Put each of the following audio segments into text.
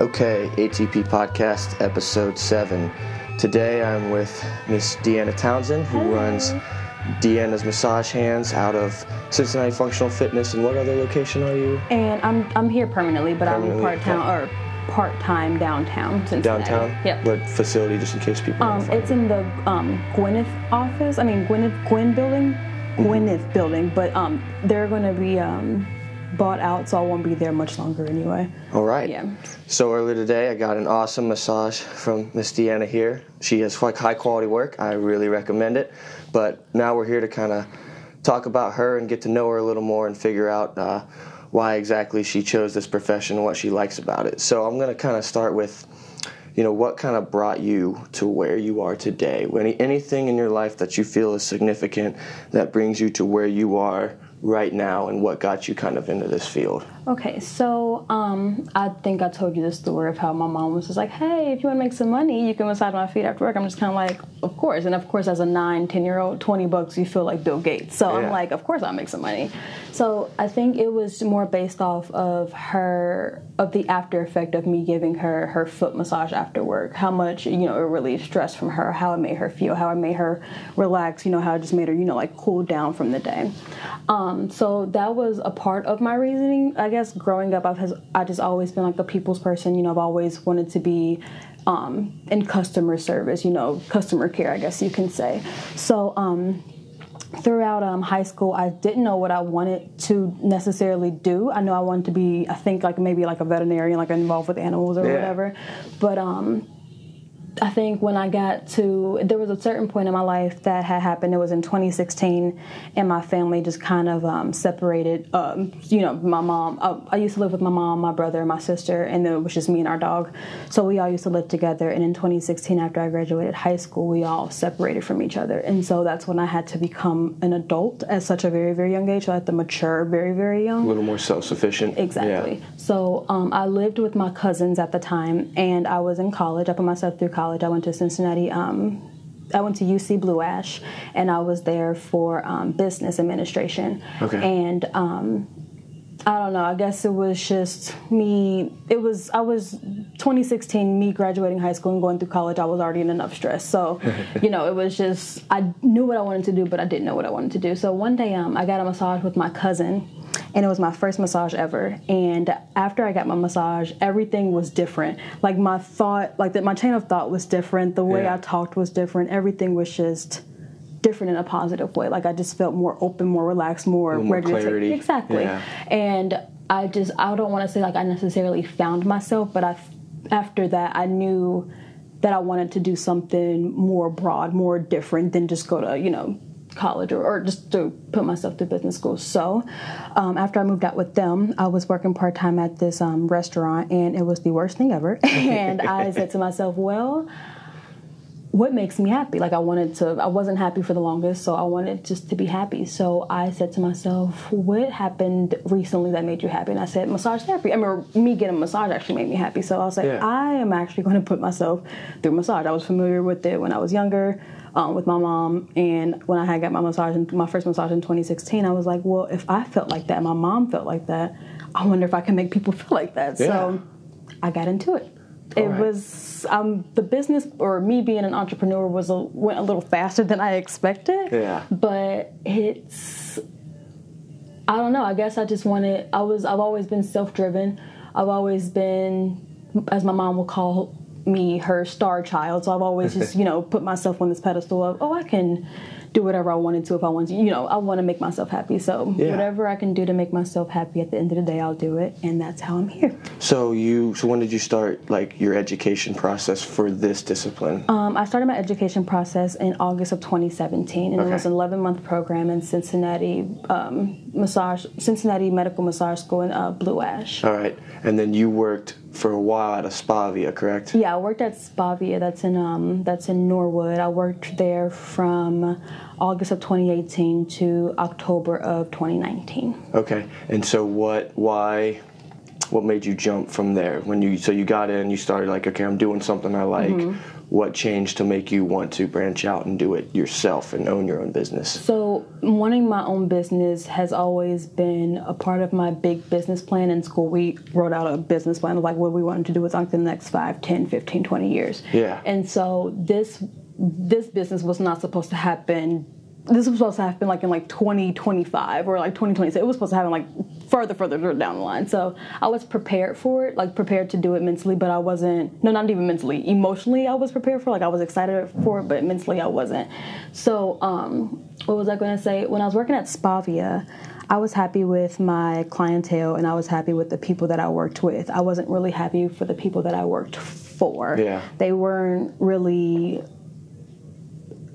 Okay, ATP Podcast, Episode 7. Today I'm with Miss Deanna Townsend, who runs Deanna's Massage Hands out of Cincinnati Functional Fitness. And what other location are you? And I'm I'm here permanently, but Permanently, I'm part time or part time downtown Cincinnati. Downtown? Yep. What facility, just in case people Um, it's it? in the um, Gwyneth office. I mean Gwyneth Gwynne building, Mm-hmm. Gwyneth building. But um, they're going to be um, bought out, so I won't be there much longer anyway. All right. Yeah. So earlier today, I got an awesome massage from Miss Deanna here. She has like high quality work. I really recommend it. But now we're here to kind of talk about her and get to know her a little more and figure out uh, why exactly she chose this profession and what she likes about it. So I'm going to kind of start with, you know, what kind of brought you to where you are today? Any, anything in your life that you feel is significant that brings you to where you are right now and what got you kind of into this field? Okay, so um, I think I told you the story of how my mom was just like, "Hey, if you want to make some money, you can massage my feet after work." I'm just kind of like, "Of course!" And of course, as a nine, ten year old, twenty bucks, you feel like Bill Gates. So Yeah. I'm like, "Of course, I'll make some money." So I think it was more based off of her, of the after effect of me giving her her foot massage after work. How much you know it relieved stress from her, how it made her feel, how it made her relax. You know, how it just made her you know like cool down from the day. Um, so that was a part of my reasoning. I guess growing up, I've has I just always been like a people's person. You know, I've always wanted to be um, in customer service. You know, customer care. I guess you can say. So. Um, throughout um, high school i didn't know what i wanted to necessarily do i know i wanted to be i think like maybe like a veterinarian like involved with animals or Yeah. whatever but um I think when I got to, there was a certain point in my life that had happened. It was in 2016, and my family just kind of um, separated. Um, you know, my mom. uh, I, I used to live with my mom, my brother, my sister, and then it was just me and our dog. So we all used to live together. And in 2016, after I graduated high school, we all separated from each other. And so that's when I had to become an adult at such a very, very young age. So I had to mature very, very young. A little more self sufficient. Exactly. So um, I lived with my cousins at the time, and I was in college. I put myself through college. I went to Cincinnati. Um, I went to UC Blue Ash, and I was there for um, business administration. Okay. And um, I don't know. I guess it was just me. It was I was 2016. Me graduating high school and going through college. I was already in enough stress. So, you know, it was just I knew what I wanted to do, but I didn't know what I wanted to do. So one day, um, I got a massage with my cousin, and it was my first massage ever. And after I got my massage, everything was different. Like my thought, like that, my chain of thought was different. The way Yeah. I talked was different. Everything was just different in a positive way. Like I just felt more open, more relaxed, more more ready to take- clarity. exactly. Yeah. And I just I don't want to say like I necessarily found myself, but I after that I knew that I wanted to do something more broad, more different than just go to you know college or, or just to put myself through business school. So um, after I moved out with them, I was working part time at this um, restaurant, and it was the worst thing ever. and I said to myself, well what makes me happy? Like i wanted to i wasn't happy for the longest so i wanted just to be happy. So i said to myself what happened recently that made you happy? And i said massage therapy. I mean me getting a massage actually made me happy. So i was like Yeah. i am actually going to put myself through massage. I was familiar with it when i was younger um, with my mom. And when i had got my massage in, my first massage in 2016 i was like well if i felt like that my mom felt like that i wonder if i can make people feel like that. Yeah. so i got into it it right. was um, the business or me being an entrepreneur was a, went a little faster than I expected. Yeah. But it's I don't know. I guess I just wanted. I was. I've always been self driven. I've always been, as my mom will call me, her star child. So I've always just you know put myself on this pedestal of oh I can do whatever I wanted to if I wanted to. You know I want to make myself happy. So Yeah. whatever I can do to make myself happy at the end of the day, I'll do it, and that's how I'm here. So you, so when did you start like your education process for this discipline? Um, I started my education process in August of 2017, and Okay. it was an 11 month program in Cincinnati um, massage, Cincinnati Medical Massage School in uh, Blue Ash. All right, and then you worked for a while at a Spavia, correct? Yeah, I worked at Spavia. That's in um, that's in Norwood. I worked there from August of 2018 to October of 2019. Okay, and so what? Why? What made you jump from there when you? So you got in, you started like, okay, I'm doing something I like. What changed to make you want to branch out and do it yourself and own your own business? So, wanting my own business has always been a part of my big business plan in school. We wrote out a business plan of like what we wanted to do with like the next 5, 10, 15, 20 years. Yeah. And so this this business was not supposed to happen this was supposed to happen like in like 2025 or like 2026. It was supposed to happen like further, further down the line. So I was prepared for it, like prepared to do it mentally, but I wasn't. No, not even mentally. Emotionally, I was prepared for. It, like I was excited for it, but mentally, I wasn't. So um, what was I going to say? When I was working at Spavia. I was happy with my clientele and I was happy with the people that I worked with. I wasn't really happy for the people that I worked for. Yeah. They weren't really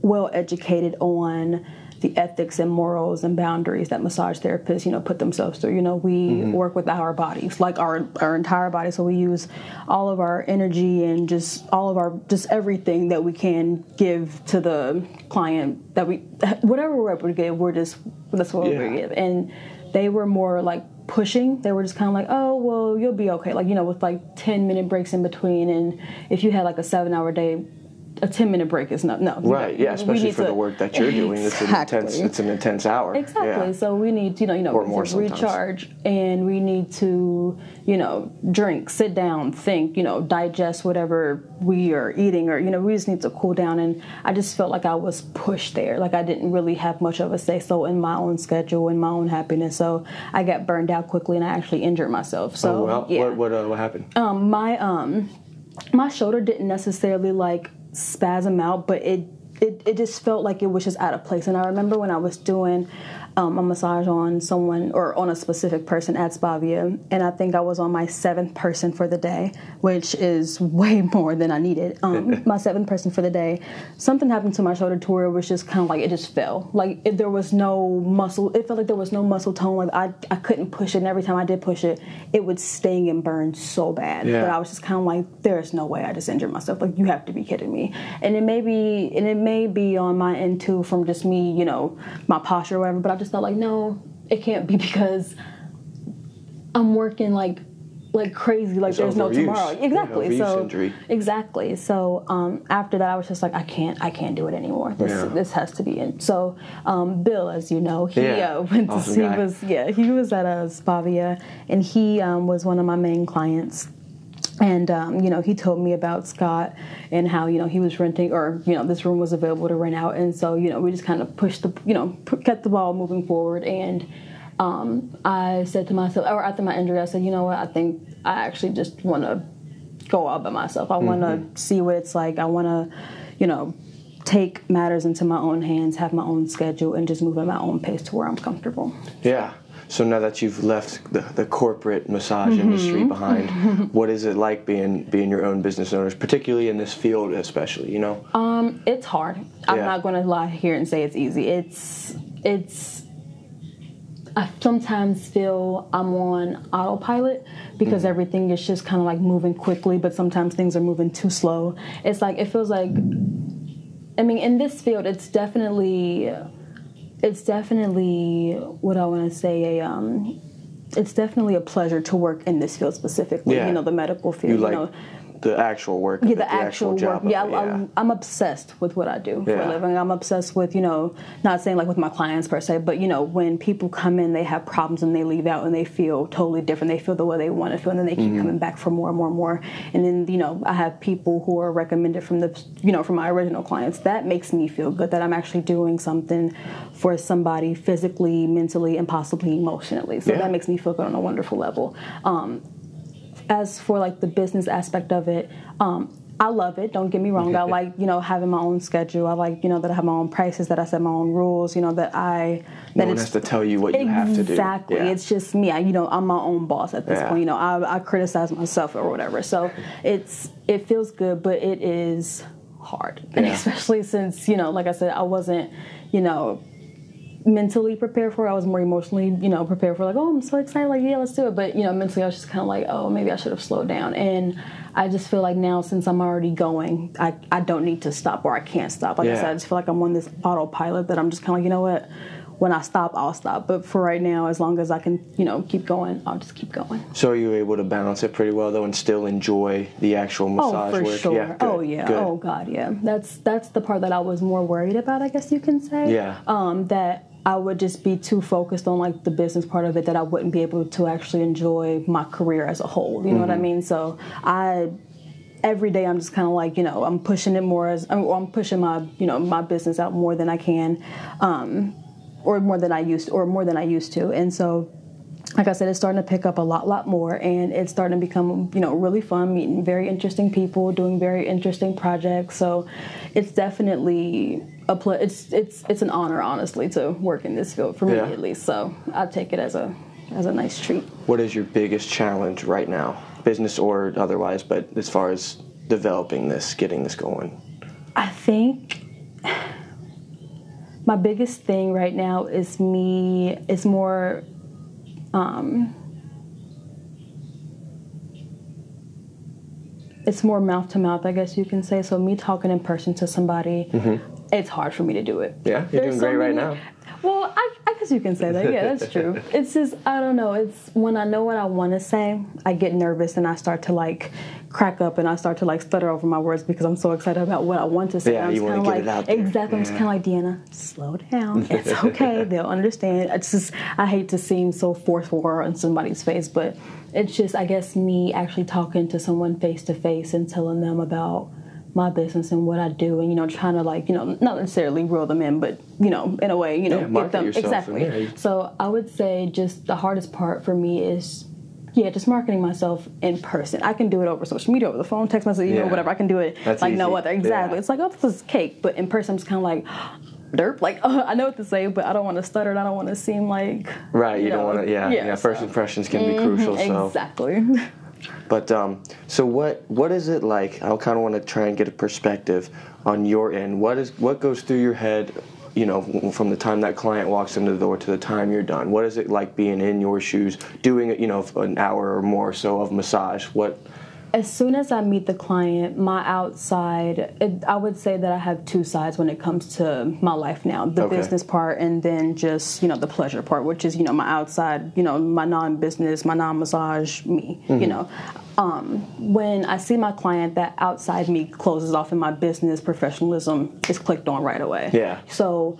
well educated on the ethics and morals and boundaries that massage therapists, you know, put themselves through. You know, we mm-hmm. work with our bodies, like our our entire body. So we use all of our energy and just all of our just everything that we can give to the client that we whatever we're able to give, we're just that's what Yeah. we give. And they were more like pushing. They were just kind of like, oh well, you'll be okay. Like you know, with like ten minute breaks in between, and if you had like a seven hour day. A ten minute break is not no Right. Yeah. Especially for the work that you're doing, it's an intense. It's an intense hour. Exactly. Yeah. So we need, you know, you know, Or to more recharge, and we need to, you know, drink, sit down, think, you know, digest whatever we are eating, or you know, we just need to cool down. And I just felt like I was pushed there, like I didn't really have much of a say so in my own schedule and my own happiness. So I got burned out quickly, and I actually injured myself. So Oh, well, yeah what what uh, what happened? um, my um my shoulder didn't necessarily like spasm out but it it, it just felt like it was just out of place. And i remember when i was doing um, a massage on someone or on a specific person at Spavia, and I think I was on my seventh person for the day, which is way more than I needed. Um, my seventh person for the day, something happened to my shoulder to where it was just kind of like it just fell. Like it, there was no muscle. It felt like there was no muscle tone. Like I I couldn't push it, and every time I did push it, it would sting and burn so bad. Yeah. But I was just kind of like, there's no way I just injured myself. Like you have to be kidding me. And it may be, and it may be on my end too from just me, you know, my posture or whatever. But I just felt like, no, it can't be because I'm working like like crazy. Like It's there's no tomorrow. Exactly. so injury. exactly. So um, after that, I was just like, I can't, I can't do it anymore. This Yeah. this has to be in. So um, Bill, as you know, he Yeah. uh, went to Awesome see guy. was yeah he was at a Spavia, and he um, was one of my main clients. And um, you know, he told me about Scott and how you know he was renting, or you know, this room was available to rent out. And so you know, we just kind of pushed the, you know, kept the ball moving forward. And um, I said to myself, or after my injury, I said, you know what, I think I actually just want to go out by myself. I want Mm-hmm. to see what it's like. I want to, you know, take matters into my own hands, have my own schedule, and just move at my own pace to where I'm comfortable. Yeah. So now that you've left the, the corporate massage Mm-hmm. industry behind, what is it like being being your own business owners, particularly in this field, especially? You know. Um, it's hard. I'm not going to lie here and say it's easy. It's it's. I sometimes feel I'm on autopilot because everything is just kind of like moving quickly, but sometimes things are moving too slow. It's like it feels like. I mean, in this field, it's definitely, it's definitely what I want to say. A um, it's definitely a pleasure to work in this field specifically. Yeah. You know, the medical field. you You, like know, the actual work. yeah, it, the, actual, job. work. Yeah, it, I, I'm, I'm obsessed with what I do for Yeah. a living. I'm obsessed with, you know, not saying like with my clients per se, but you know, when people come in, they have problems and they leave out and they feel totally different. They feel the way they want to feel, and then they keep Mm-hmm. coming back for more and more and more. And then, you know, I have people who are recommended from the, you know, from my original clients. That makes me feel good that I'm actually doing something for somebody physically, mentally, and possibly emotionally. So Yeah. that makes me feel good on a wonderful level. Um, as for like the business aspect of it, um, I love it. Don't get me wrong. I like you know having my own schedule. I like you know that I have my own prices, that I set my own rules. You know that I No that one has to tell you what you have to do. exactly. Yeah. It's just me. I, you know, I'm my own boss at this Yeah. point. You know, I, I criticize myself or whatever. So it's it feels good, but it is hard, and especially since you know, like I said, I wasn't you know mentally prepared for it. I was more emotionally, you know, prepared for like, oh, I'm so excited, like, yeah, let's do it. But you know, mentally, I was just kind of like, oh, maybe I should have slowed down. And I just feel like now, since I'm already going, I, I don't need to stop or I can't stop. Like I Yeah. said, I just feel like I'm on this autopilot that I'm just kind of like, you know what, when I stop, I'll stop. But for right now, as long as I can, you know, keep going, I'll just keep going. So are you able to balance it pretty well though, and still enjoy the actual massage oh, for work? sure. Yeah, good, oh yeah. good. Oh god, yeah. That's that's the part that I was more worried about. I guess you can say. Yeah. Um, that I would just be too focused on like the business part of it that I wouldn't be able to actually enjoy my career as a whole. You know what I Mm-hmm. mean? So I every day I'm just kind of like you know I'm pushing it more as I'm, I'm pushing my you know my business out more than I can, um, or more than I used or more than I used to, and so. Like I said, it's starting to pick up a lot, lot more, and it's starting to become, you know, really fun. Meeting very interesting people, doing very interesting projects. So, it's definitely a pl- it's it's it's an honor, honestly, to work in this field for me Yeah. at least. So, I take it as a as a nice treat. What is your biggest challenge right now, business or otherwise? But as far as developing this, getting this going. I think my biggest thing right now is me is more um it's more mouth to mouth, I guess you can say. So me talking in person to somebody, it's hard for me to do it. Mm-hmm. Yeah, you're doing great right now. Well, I, I guess you can say that. Yeah, that's true. it's just I don't know. It's when I know what I want to say, I get nervous and I start to like crack up and I start to like stutter over my words because I'm so excited about what I want to say. Yeah, I'm you wanna kinda get it like, out there. Exactly. I'm just kind of like Deanna, slow down. It's okay. They'll understand. It's just I hate to seem so forceful or in somebody's face, but it's just I guess me actually talking to someone face to face and telling them about my business and what I do, and you know, trying to like you know not necessarily reel them in, but you know, in a way, you know, Yeah, get them exactly. yeah, So I would say just the hardest part for me is. Yeah, just marketing myself in person. I can do it over social media, over the phone, text message, email, Yeah. whatever. I can do it That's like no other. Exactly. Yeah. It's like, oh, this is cake. But in person, I'm just kind of like, derp. Like, uh, I know what to say, but I don't want to stutter and I don't want to seem like. Right, you, don't want to. Yeah, yeah. First so- impressions can be crucial. So, Exactly. but um, so what? What is it like? I kind of want to try and get a perspective on your end. What is what goes through your head? You know, from the time that client walks into the door to the time you're done. What is it like being in your shoes, doing you know an hour or more or so of massage? What? As soon as I meet the client, my outside, it, I would say that I have two sides when it comes to my life now the Okay. business part and then just, you know, the pleasure part, which is, you know, my outside, you know, my non business, my non massage me, you know. Um, when I see my client, that outside me closes off and my business professionalism is clicked on right away. Yeah. So,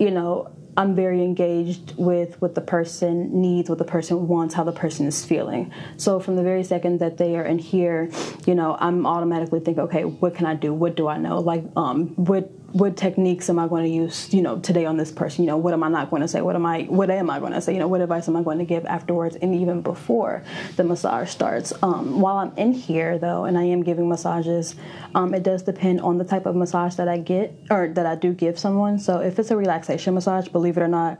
you know, I'm very engaged with what the person needs, what the person wants, how the person is feeling. So from the very second that they are in here, you know, I'm automatically thinking, okay, what can I do? What do I know? Like, um, what what techniques am I going to use, you know, today on this person? You know, what am I not going to say? What am I what am I going to say? You know, what advice am I going to give afterwards and even before the massage starts? Um, while I'm in here though, and I am giving massages, um, it does depend on the type of massage that I get or that I do give someone. So if it's a relaxation massage, believe it or not,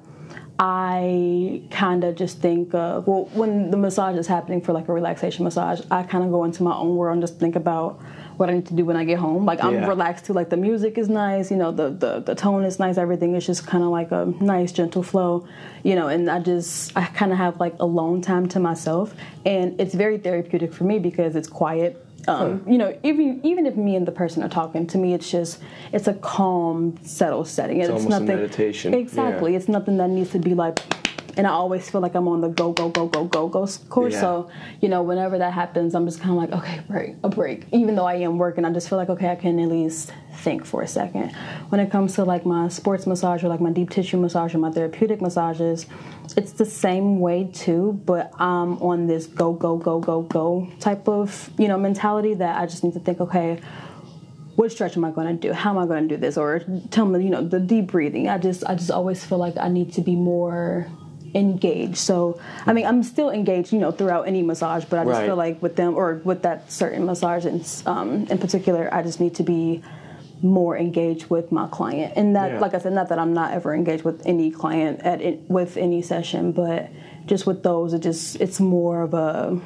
I kind of just think of well, when the massage is happening for like a relaxation massage, I kind of go into my own world and just think about what I need to do when I get home. Like I'm Yeah. relaxed too. Like the music is nice, you know, the the, the tone is nice. Everything is just kind of like a nice, gentle flow, you know. And I just I kind of have like alone time to myself, and it's very therapeutic for me because it's quiet. Um, You know, even even if me and the person are talking, to me it's just it's a calm, settled setting. It's, almost a nothing meditation, Exactly, yeah. it's nothing that needs to be like. And I always feel like I'm on the go go go go go go course. Yeah. So you know, whenever that happens, I'm just kind of like, okay, break, a break. Even though I am working, I just feel like, okay, I can at least think for a second. When it comes to like my sports massage or like my deep tissue massage or my therapeutic massages, it's the same way too, but I'm on this go go go go go type of you know mentality that I just need to think, okay, what stretch am I going to do? How am I going to do this? Or tell me, you know, the deep breathing. I just, I just always feel like I need to be more engaged. So, I mean, I'm still engaged, you know, throughout any massage, but I just Right. feel like with them or with that certain massage in, um, in particular, I just need to be more engaged with my client. And that, Yeah. like I said, not that I'm not ever engaged with any client at it, with any session, but just with those, it just, it's more of a,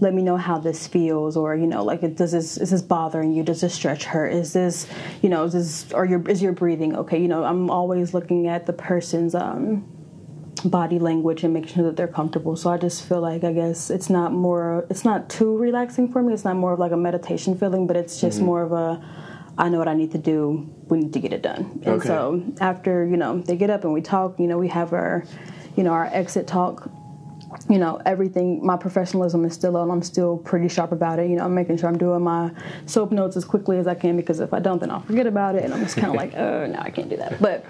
let me know how this feels or you know like it, does this is this bothering you does this stretch hurt is this you know is this or your is your breathing okay you know i'm always looking at the person's um body language and making sure that they're comfortable so i just feel like i guess it's not more it's not too relaxing for me it's not more of like a meditation feeling but it's just mm-hmm. more of a I know what I need to do. We need to get it done. And Okay. so after you know they get up and we talk, you know we have our, you know our exit talk. You know everything. My professionalism is still on. I'm still pretty sharp about it. You know I'm making sure I'm doing my SOAP notes as quickly as I can because if I don't, then I'll forget about it, and I'm just kind of like, oh no, I can't do that. But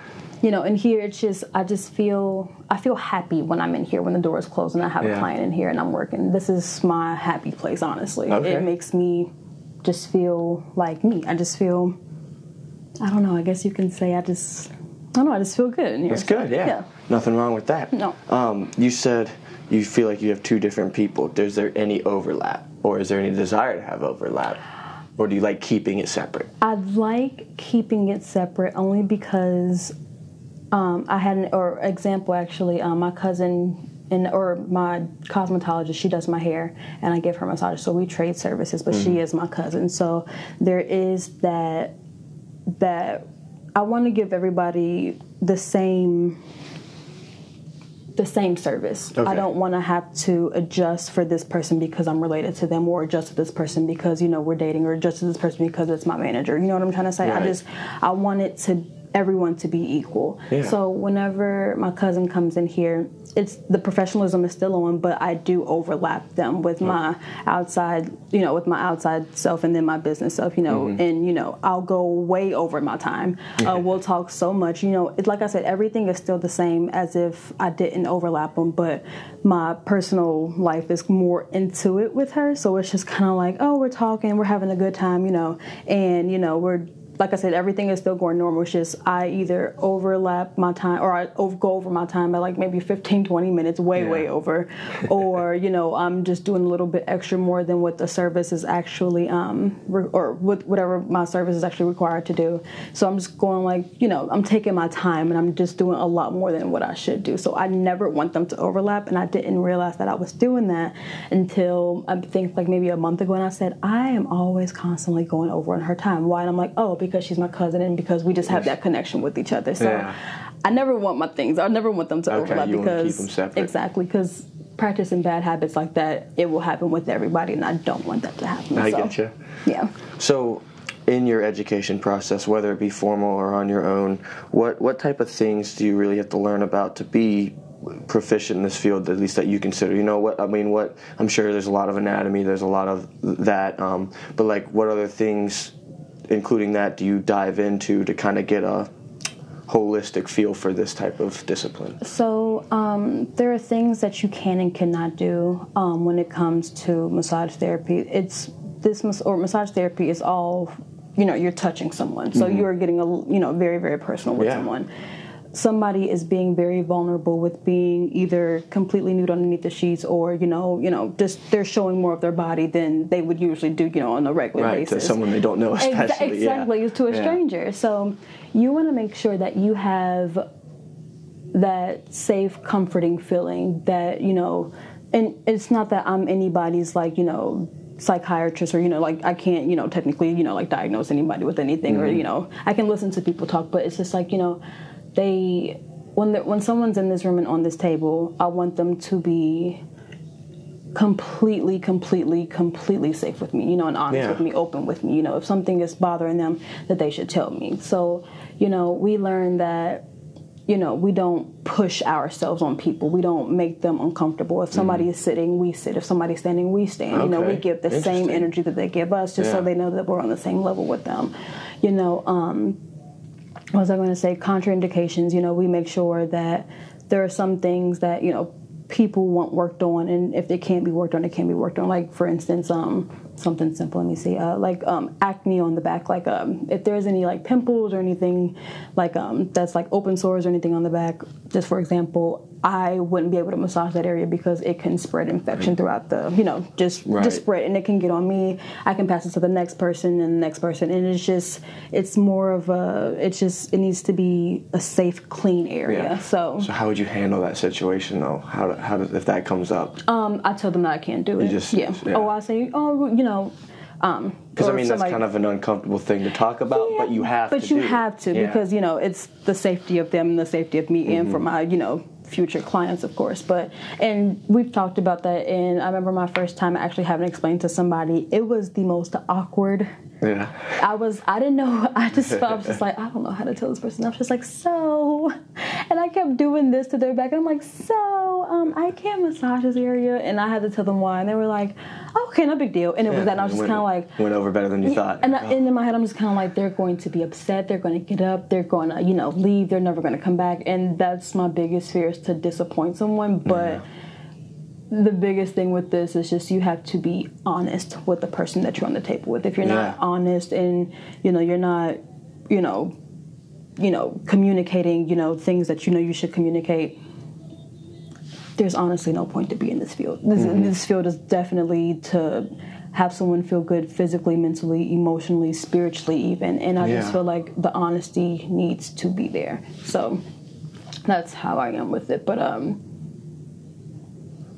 you know, in here it's just I just feel I feel happy when I'm in here when the door is closed and I have Yeah. a client in here and I'm working. This is my happy place, honestly. Okay. It makes me just feel like me. I just feel I don't know, I guess you can say I just I don't know, I just feel good in here. That's good. Yeah. Yeah. Nothing wrong with that. No. Um, you said you feel like you have two different people. Is there any overlap, or is there any desire to have overlap, or do you like keeping it separate? I like keeping it separate only because um, I had an or example actually. Um, my cousin and or my cosmetologist, she does my hair, and I give her massage. So we trade services, but she is my cousin. So there is that that I want to give everybody the same the same service. Okay. I don't want to have to adjust for this person because I'm related to them, or adjust to this person because you know we're dating, or adjust to this person because it's my manager. You know what I'm trying to say? Right. I just I want it to everyone to be equal. Yeah. So whenever my cousin comes in here, it's the professionalism is still on, but I do overlap them with my outside, you know, with my outside self and then my business self, you know, and you know, I'll go way over my time. Uh, we'll talk so much, you know. It's like I said, everything is still the same as if I didn't overlap them, but my personal life is more into it with her. So it's just kind of like, oh, we're talking, we're having a good time, you know, and you know, we're like I said, everything is still going normal. It's just I either overlap my time or I over, go over my time by like maybe 15, 20 minutes, way, Yeah. way over. or, you know, I'm just doing a little bit extra more than what the service is actually, um, re- or what, whatever my service is actually required to do. So I'm just going like, you know, I'm taking my time and I'm just doing a lot more than what I should do. So I never want them to overlap. And I didn't realize that I was doing that until I think like maybe a month ago. And I said, I am always constantly going over on her time. Why? And I'm like, oh, because she's my cousin and because we just have that connection with each other. So Yeah. I never want my things. I never want them to Okay, overlap you because them separate. exactly because practicing bad habits like that, it will happen with everybody, and I don't want that to happen. I so, getcha. Yeah. So, in your education process, whether it be formal or on your own, what what type of things do you really have to learn about to be proficient in this field? At least that you consider. You know what I mean? What I'm sure there's a lot of anatomy. There's a lot of that. Um, but like, what other things, including that, do you dive into to kind of get a holistic feel for this type of discipline? So um, there are things that you can and cannot do um, when it comes to massage therapy. It's this mas- or massage therapy is all you know. You're touching someone, so you're getting a you know very very personal with Yeah. someone. Somebody is being very vulnerable with being either completely nude underneath the sheets, or you know, you know, just they're showing more of their body than they would usually do, you know, on a regular Right, to basis. someone they don't know, especially. yeah. exactly, to a Yeah. stranger. So you want to make sure that you have that safe, comforting feeling that, you know, and it's not that I'm anybody's like, you know, psychiatrist or, you know, like I can't, you know, technically, you know, like diagnose anybody with anything or, you know, I can listen to people talk, but it's just like, you know, they, when, the, when someone's in this room and on this table, I want them to be completely, completely, completely safe with me, you know, and honest Yeah. with me, open with me. You know, if something is bothering them, that they should tell me. So, you know, we learn that, you know, we don't push ourselves on people. We don't make them uncomfortable. If somebody is sitting, we sit. If somebody's standing, we stand. You know, we. Give the same energy that they give us, just so they know that we're on the same level with them. You know, um, was I going to say? Contraindications. You know, we make sure that there are some things that you know people want worked on, and if they can't be worked on, it can't be worked on. Like for instance, um, something simple. Let me see. Uh, like um, acne on the back. Like um, if there's any like pimples or anything like um, that's like open sores or anything on the back. Just for example, I wouldn't be able to massage that area because it can spread infection throughout the. You know, just Right. just spread, and it can get on me. I can pass it to the next person and the next person, and it's just it's more of a. It's just it needs to be a safe, clean area. So. So how would you handle that situation though? How how does if that comes up? Um, I tell them that I can't do it. just- yeah. yeah. Oh, I say, oh, you know, um, Because I mean somebody- that's kind of an uncomfortable thing to talk about, but you have to But to. you do. have to Yeah. because you know it's the safety of them and the safety of me and for Mm-hmm. my you know future clients, of course. But and we've talked about that. And I remember my first time actually having to explain to somebody. It was the most awkward Yeah. I was, I didn't know. I just felt, I was just like, I don't know how to tell this person. I was just like, so, and I kept doing this to their back, and I'm like, so, um, I can't massage this area, and I had to tell them why, and they were like, okay, no big deal, and it was that, and I was just kind of like, went over better than you thought. and, I, and in my head, I'm just kind of like, they're going to be upset. They're going to get up. They're going to, you know, leave. They're never going to come back. And that's my biggest fear is to disappoint someone. But the biggest thing with this is just you have to be honest with the person that you're on the table with. If you're Yeah. not honest and you know you're not, you know, you know, communicating, you know, things that you know you should communicate. There's honestly no point to be in this field. This, this field is definitely to have someone feel good physically, mentally, emotionally, spiritually, even. And I Yeah. just feel like the honesty needs to be there. So that's how I am with it. But um,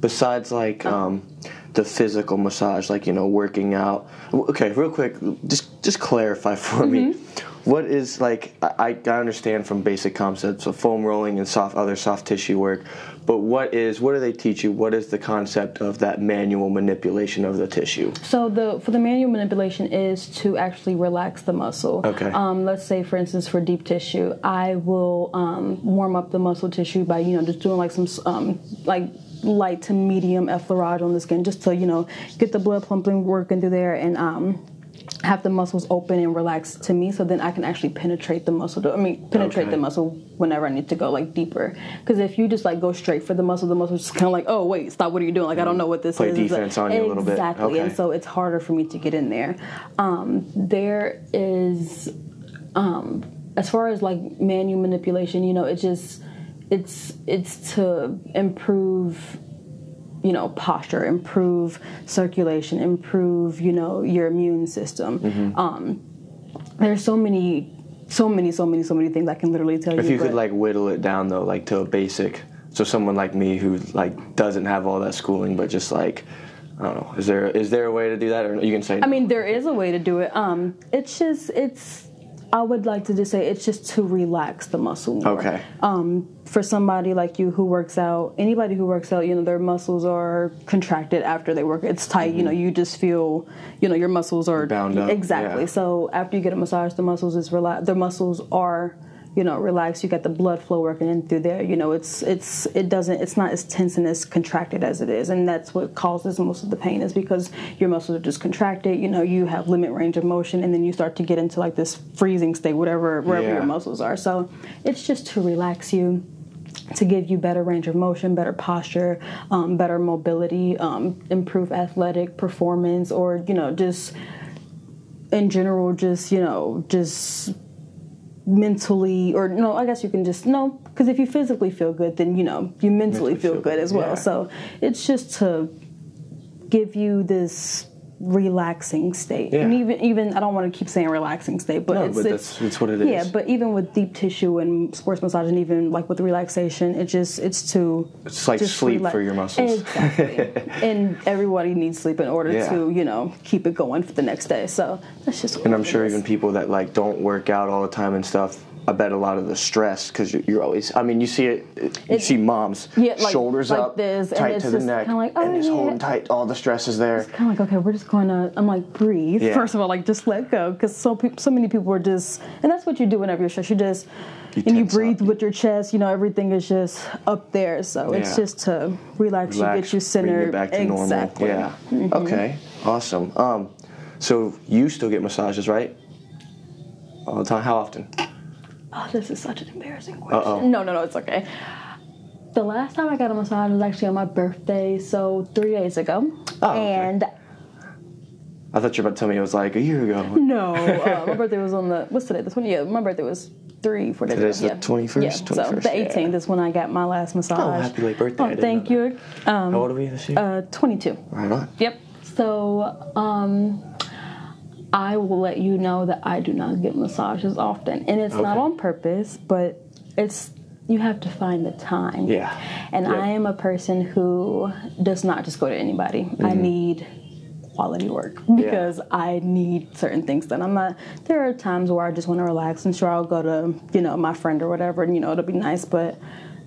Besides like um, the physical massage, like you know, working out. Okay, real quick, just just clarify for me. What is like? I, I understand from basic concepts of foam rolling and soft other soft tissue work, but what is what do they teach you? What is the concept of that manual manipulation of the tissue? So the for the manual manipulation is to actually relax the muscle. Okay. Um, let's say, for instance, for deep tissue, I will um, warm up the muscle tissue by you know just doing like some um, like light to medium effleurage on the skin, just to you know get the blood pumping working through there and. Um, have the muscles open and relaxed to me so then I can actually penetrate the muscle. I mean, penetrate Okay. the muscle whenever I need to go like deeper. Because if you just like go straight for the muscle, the muscle's just kind of like, oh, wait, stop, what are you doing? Like, I don't know what this Play is. It's like- defense on you a little bit. Exactly. And so it's harder for me to get in there. Um, there is, um, as far as like manual manipulation, you know, it just, it's, it's to improve you know posture improve circulation improve you know your immune system Mm-hmm. um there's so many so many so many so many things i can literally tell If you If you could like whittle it down though, like to a basic, so someone like me who like doesn't have all that schooling, but just like I don't know, is there is there a way to do that, or you can say? I mean, there is a way to do it. Um, it's just it's. I would like to just say it's just to relax the muscle more. Okay. Um, for somebody like you who works out, anybody who works out, you know, their muscles are contracted after they work. It's tight. You know, you just feel, you know, your muscles are Bound up, Exactly. yeah. So after you get a massage, the muscles is relax. The muscles are. You know, relaxed. You got the blood flow working in through there. You know, it's it's it doesn't it's not as tense and as contracted as it is, and that's what causes most of the pain is because your muscles are just contracted. You know, you have limit range of motion, and then you start to get into like this freezing state, whatever wherever Yeah. your muscles are. So it's just to relax you to give you better range of motion, better posture, um, better mobility, um, improve athletic performance, or you know, just in general, just you know, just mentally, or no, I guess you can just no, because if you physically feel good, then you know you mentally, Mentally feel, feel good as well. yeah. So it's just to give you this relaxing state and even even i don't want to keep saying relaxing state but No, it's but it's, that's- it's what it yeah is. but even with deep tissue and sports massage and even like with relaxation it just it's to It's like sleep relax- for your muscles. exactly and everybody needs sleep in order Yeah. to you know keep it going for the next day so that's just what and I'm sure even people that like don't work out all the time and stuff. I bet a lot of the stress because you're, you're always. I mean, you see it. You It- see moms, Yeah, like- shoulders like up, this, and tight it's to the neck, like, oh, and just yeah. holding tight. All the stress is there. It's kind of like okay we're just going to i'm like breathe Yeah. first of all like just let go because so peop so many people are just and that's what you do whenever you're stressed you just You and you breathe up. with your chest you know everything is just up there so it's just to relax, you get you centered back to exactly normal. Yeah. Okay. Awesome. Um, so you still get massages, right? All the time. How often? Oh this is such an embarrassing question Uh-oh. no no no it's okay the last time i got a massage was actually on my birthday so three days ago Oh, okay. and I thought you were about to tell me it was like a year ago. No, uh, my birthday was on the what's today? The twenty. Yeah, my birthday was three, four days Today's ago. the yeah. 21st? Yeah, so 21st, the yeah. eighteenth is when I got my last massage. Oh, happy late birthday. Oh, thank you. Um, How old are we this year? uh, twenty-two. right on. Yep. So, um, I will let you know that I do not get massages often, and it's not on purpose, but it's you have to find the time. Yeah. And Yep. I am a person who does not just go to anybody. I Mm-hmm. need quality work because I need certain things that I'm not. There are times where I just want to relax, and sure I'll go to you know my friend or whatever, and you know it'll be nice, but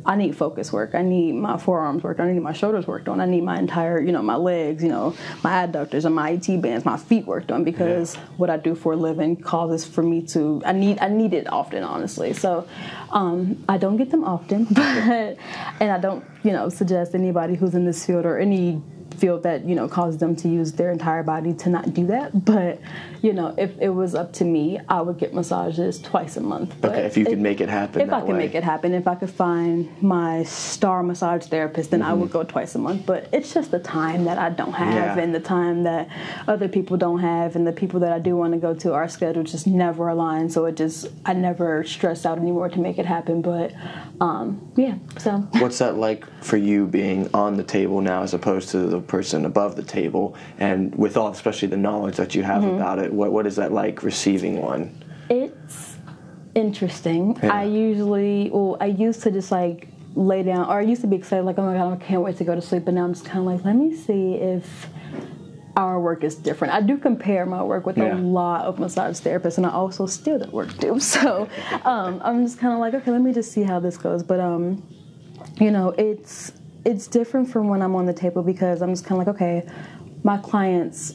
I need focus work. I need my forearms worked on. I need my shoulders worked on. I need my entire, you know, my legs, you know, my adductors and my IT bands, my feet worked on because Yeah. what I do for a living causes for me to. I need. I need it often, honestly. So um, I don't get them often, but and I don't, you know, suggest anybody who's in this field or any field that you know causes them to use their entire body to not do that. But you know, if it was up to me, I would get massages twice a month. But Okay, if you could make it happen If I way. make it happen, if I could find my star massage therapist, then I Mm-hmm. would go twice a month. But it's just the time that I don't have, Yeah. and the time that other people don't have, and the people that I do want to go to, our schedules just never align. So it just I never stress out anymore to make it happen. But um, yeah, so What's that like for you being on the table now as opposed to the person above the table? And with all, especially the knowledge that you Mm-hmm. have about it, what, what is that like receiving one? It's interesting. Yeah. I usually, well, I used to just like lay down, or I used to be excited, like, oh my god, I can't wait to go to sleep. But now I'm just kind of like, let me see if our work is different. I do compare my work with Yeah. a lot of massage therapists, and I also steal their work too. So um, I'm just kind of like, okay, let me just see how this goes. But um, you know, it's it's different from when I'm on the table because I'm just kind of like, okay, my clients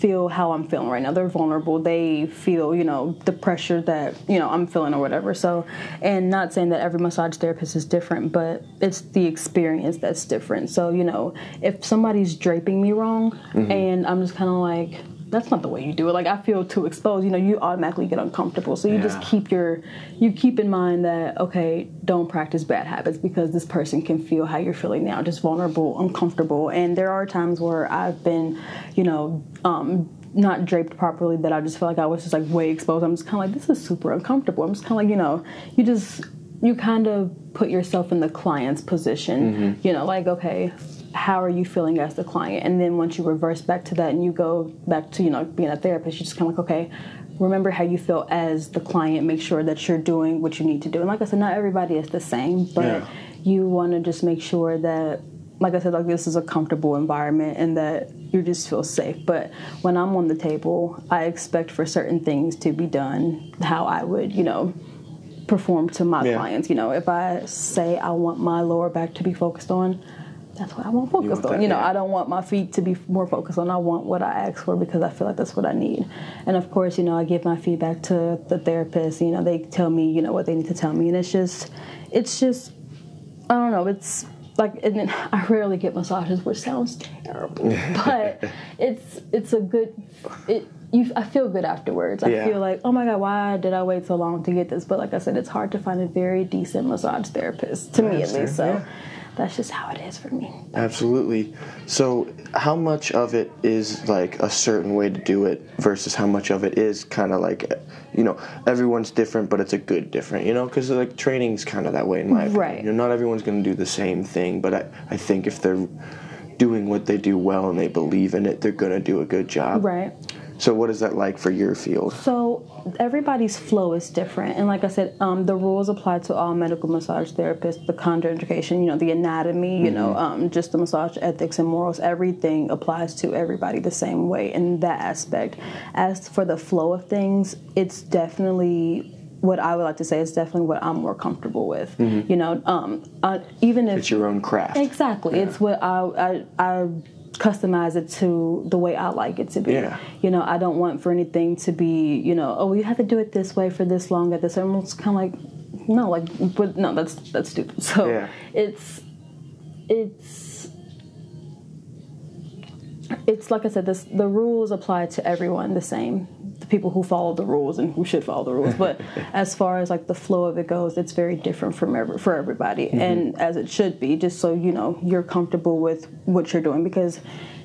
feel how I'm feeling right now. They're vulnerable. They feel, you know, the pressure that, you know, I'm feeling or whatever. So, and not saying that every massage therapist is different, but it's the experience that's different. So, you know, if somebody's draping me wrong mm-hmm. and I'm just kind of like, that's not the way you do it. Like I feel too exposed, you know, you automatically get uncomfortable. So you just keep your you keep in mind that okay, don't practice bad habits because this person can feel how you're feeling now, just vulnerable, uncomfortable. And there are times where I've been, you know, um not draped properly that I just feel like I was just like way exposed. I'm just kind of like this is super uncomfortable. I'm just kind of like, you know, you just you kind of put yourself in the client's position. You know, like okay, how are you feeling as the client? And then once you reverse back to that and you go back to, you know, being a therapist, you just kind of like, okay, remember how you feel as the client, make sure that you're doing what you need to do. And like I said, not everybody is the same, but Yeah. you want to just make sure that, like I said, like this is a comfortable environment and that you just feel safe. But when I'm on the table, I expect for certain things to be done how I would, you know, perform to my Yeah. clients. You know, if I say I want my lower back to be focused on, that's what I want focused want on. you know. I don't want my feet to be more focused on. I want what I ask for because I feel like that's what I need. And of course, you know, I give my feedback to the therapist. You know, they tell me, you know, what they need to tell me, and it's just, it's just, I don't know. It's like, and then I rarely get massages, which sounds terrible, but it's it's a good. It you, I feel good afterwards. I Yeah. feel like, oh my god, why did I wait so long to get this? But like I said, it's hard to find a very decent massage therapist to me at least. So yeah. That's just how it is for me. Absolutely. So, how much of it is like a certain way to do it versus how much of it is kind of like, you know, everyone's different, but it's a good different, you know? Because like training's kind of that way in my opinion. Right. You know, not everyone's going to do the same thing, but I, I think if they're doing what they do well and they believe in it, they're going to do a good job. Right. So, what is that like for your field? So everybody's flow is different, and like I said, um, the rules apply to all medical massage therapists. The contraindication, you know, the anatomy, you know, um, just the massage ethics and morals. Everything applies to everybody the same way in that aspect. As for the flow of things, it's definitely what I would like to say is definitely what I'm more comfortable with. You know, um, uh, even if It's your own craft. Exactly. It's what I, I I customize it to the way I like it to be. Yeah. You know, I don't want for anything to be, you know, oh, you have to do it this way for this long at this. I'm just kind of like, no, like, but no, that's that's stupid. So Yeah. it's it's it's like I said, this the rules apply to everyone the same. People who follow the rules and who should follow the rules. But as far as like the flow of it goes, it's very different from every, for everybody, mm-hmm. and as it should be. Just so you know, you're comfortable with what you're doing because.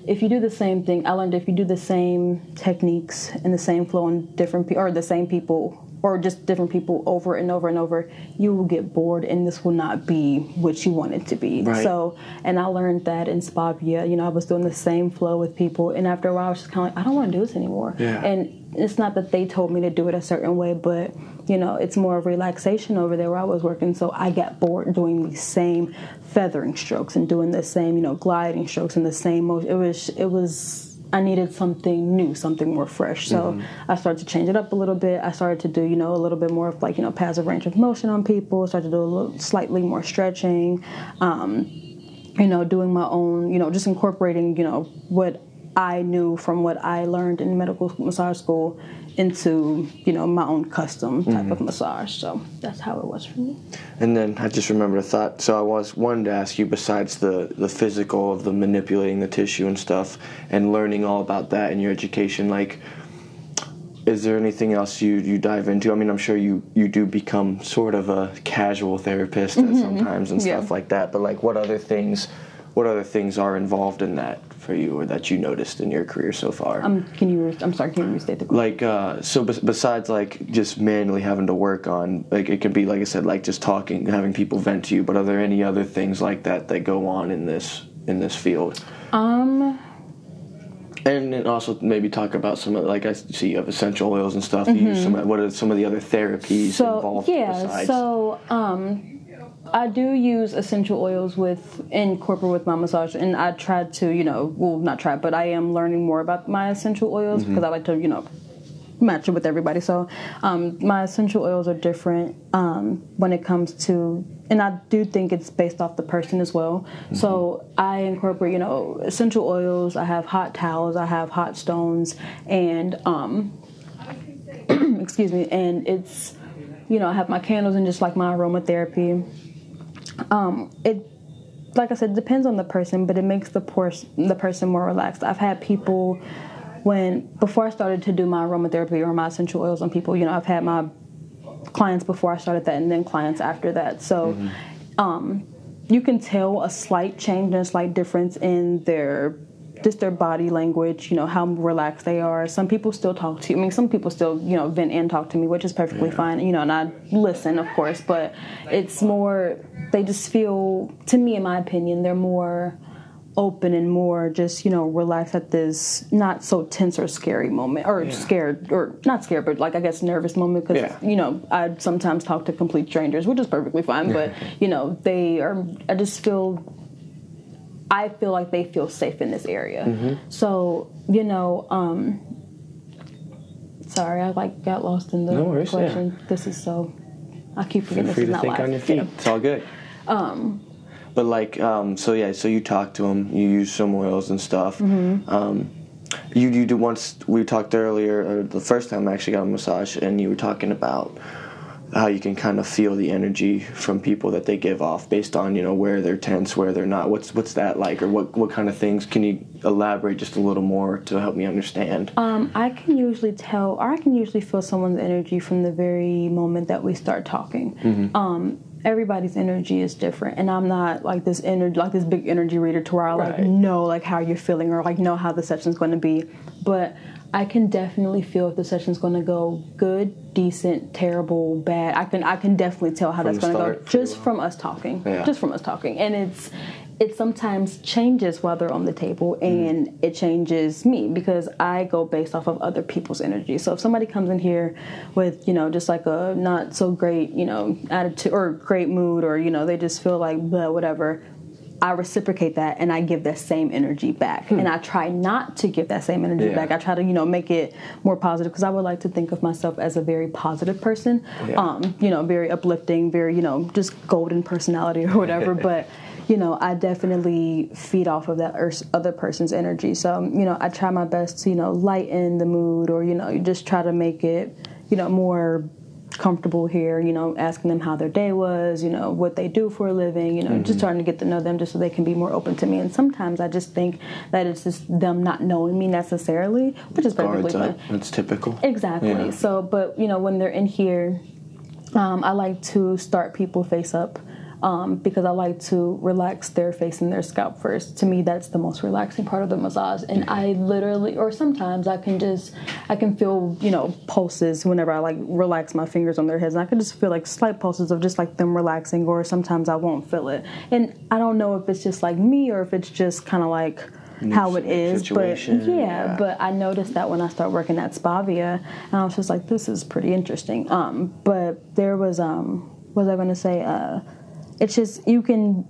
If you do the same thing, I learned if you do the same techniques and the same flow on different people or the same people or just different people over and over and over, you will get bored and this will not be what you want it to be. Right. So, and I learned that in Spavia, you know, I was doing the same flow with people, and after a while, I was just kind of like, I don't want to do this anymore. Yeah. And it's not that they told me to do it a certain way, but you know, it's more of relaxation over there where I was working. So I got bored doing the same feathering strokes and doing the same, you know, gliding strokes and the same motion. It was, it was I needed something new, something more fresh. So I started to change it up a little bit. I started to do, you know, a little bit more of like, you know, passive range of motion on people. Started to do a little slightly more stretching. Um, you know, doing my own, you know, just incorporating, you know, what I knew from what I learned in medical massage school into, you know, my own custom type of massage. So that's how it was for me. And then I just remembered a thought. So I was wanted to ask you, besides the the physical of the manipulating the tissue and stuff, and learning all about that in your education, like, is there anything else you you dive into? I mean, I'm sure you you do become sort of a casual therapist at sometimes and Mm-hmm. Yeah. stuff like that. But like, what other things, what other things are involved in that for you, or that you noticed in your career so far? Um, can you? Re- I'm sorry. Can you restate the question? like uh, so bes- besides like just manually having to work on like it could be like i said like just talking having people vent to you but are there any other things like that that go on in this in this field Um, and then also maybe talk about some of like i see you have essential oils and stuff you use some what are some of the other therapies Mm-hmm. so involved yeah. besides So um, I do use essential oils with in corporate with my massage, and I tried to, you know, well, not try, but I am learning more about my essential oils Mm-hmm. because I like to, you know, match it with everybody. So um, my essential oils are different um, when it comes to, and I do think it's based off the person as well. So I incorporate, you know, essential oils. I have hot towels. I have hot stones, and um, excuse me, and it's, you know, I have my candles and just like my aromatherapy. Um, it like I said, it depends on the person, but it makes the pers- the person more relaxed. I've had people when before I started to do my aromatherapy or my essential oils on people, you know, I've had my clients before I started that and then clients after that. So um, you can tell a slight change and a slight difference in their just their body language, you know, how relaxed they are. Some people still talk to you. I mean, some people still, you know, vent and talk to me, which is perfectly fine, you know, and I listen, of course, but it's more, they just feel, to me, in my opinion, they're more open and more just, you know, relaxed at this not so tense or scary moment, or scared, or not scared, but like, I guess, nervous moment, because, Yeah. you know, I sometimes talk to complete strangers, which is perfectly fine, but, you know, they are, I just feel I feel like they feel safe in this area. Mm-hmm. So, you know, um sorry, I like got lost in the No worries, question. This is so I keep feel forgetting this free is to not think live. on your feet Yeah. it's all good um but like um so yeah so you talk to them you use some oils and stuff Mm-hmm. um you you do once we talked earlier or the first time I actually got a massage and you were talking about how you can kind of feel the energy from people that they give off based on you know where they're tense where they're not what's what's that like or what what kind of things can you elaborate just a little more to help me understand Um, I can usually tell, or I can usually feel someone's energy from the very moment that we start talking. Mm-hmm. Um, everybody's energy is different, and I'm not like this energy, like this big energy reader to where I like Right. know like how you're feeling or like know how the session's going to be. But I can definitely feel if the session's going to go good, decent, terrible, bad. I can I can definitely tell how From that's going to go just well. from us talking, Yeah. just from us talking, and it's it sometimes changes while they're on the table Mm-hmm. and it changes me because I go based off of other people's energy. So if somebody comes in here with, you know, just like a not so great, you know, attitude or great mood or, you know, they just feel like blah, whatever, I reciprocate that and I give that same energy back. And I try not to give that same energy Hmm. Yeah. back. I try to, you know, make it more positive because I would like to think of myself as a very positive person. Yeah. Um, you know, very uplifting, very, you know, just golden personality or whatever. but, you know, I definitely feed off of that other person's energy. So, you know, I try my best to, you know, lighten the mood or, you know, just try to make it, you know, more comfortable here, you know, asking them how their day was, you know, what they do for a living, you know, Mm-hmm. just trying to get to know them just so they can be more open to me. And sometimes I just think that it's just them not knowing me necessarily, which is perfectly fine. that's typical Exactly. Yeah. So, but you know, when they're in here, um, I like to start people face up um, because I like to relax their face and their scalp first. To me, that's the most relaxing part of the massage. And I literally, or sometimes I can just, I can feel, you know, pulses whenever I like relax my fingers on their heads. And I can just feel like slight pulses of just like them relaxing, or sometimes I won't feel it. And I don't know if it's just like me or if it's just kind of like how it is, but yeah, yeah. but I noticed that when I started working at Spavia, and I was just like, this is pretty interesting. Um, but there was, um, was I going to say? Uh, it's just you can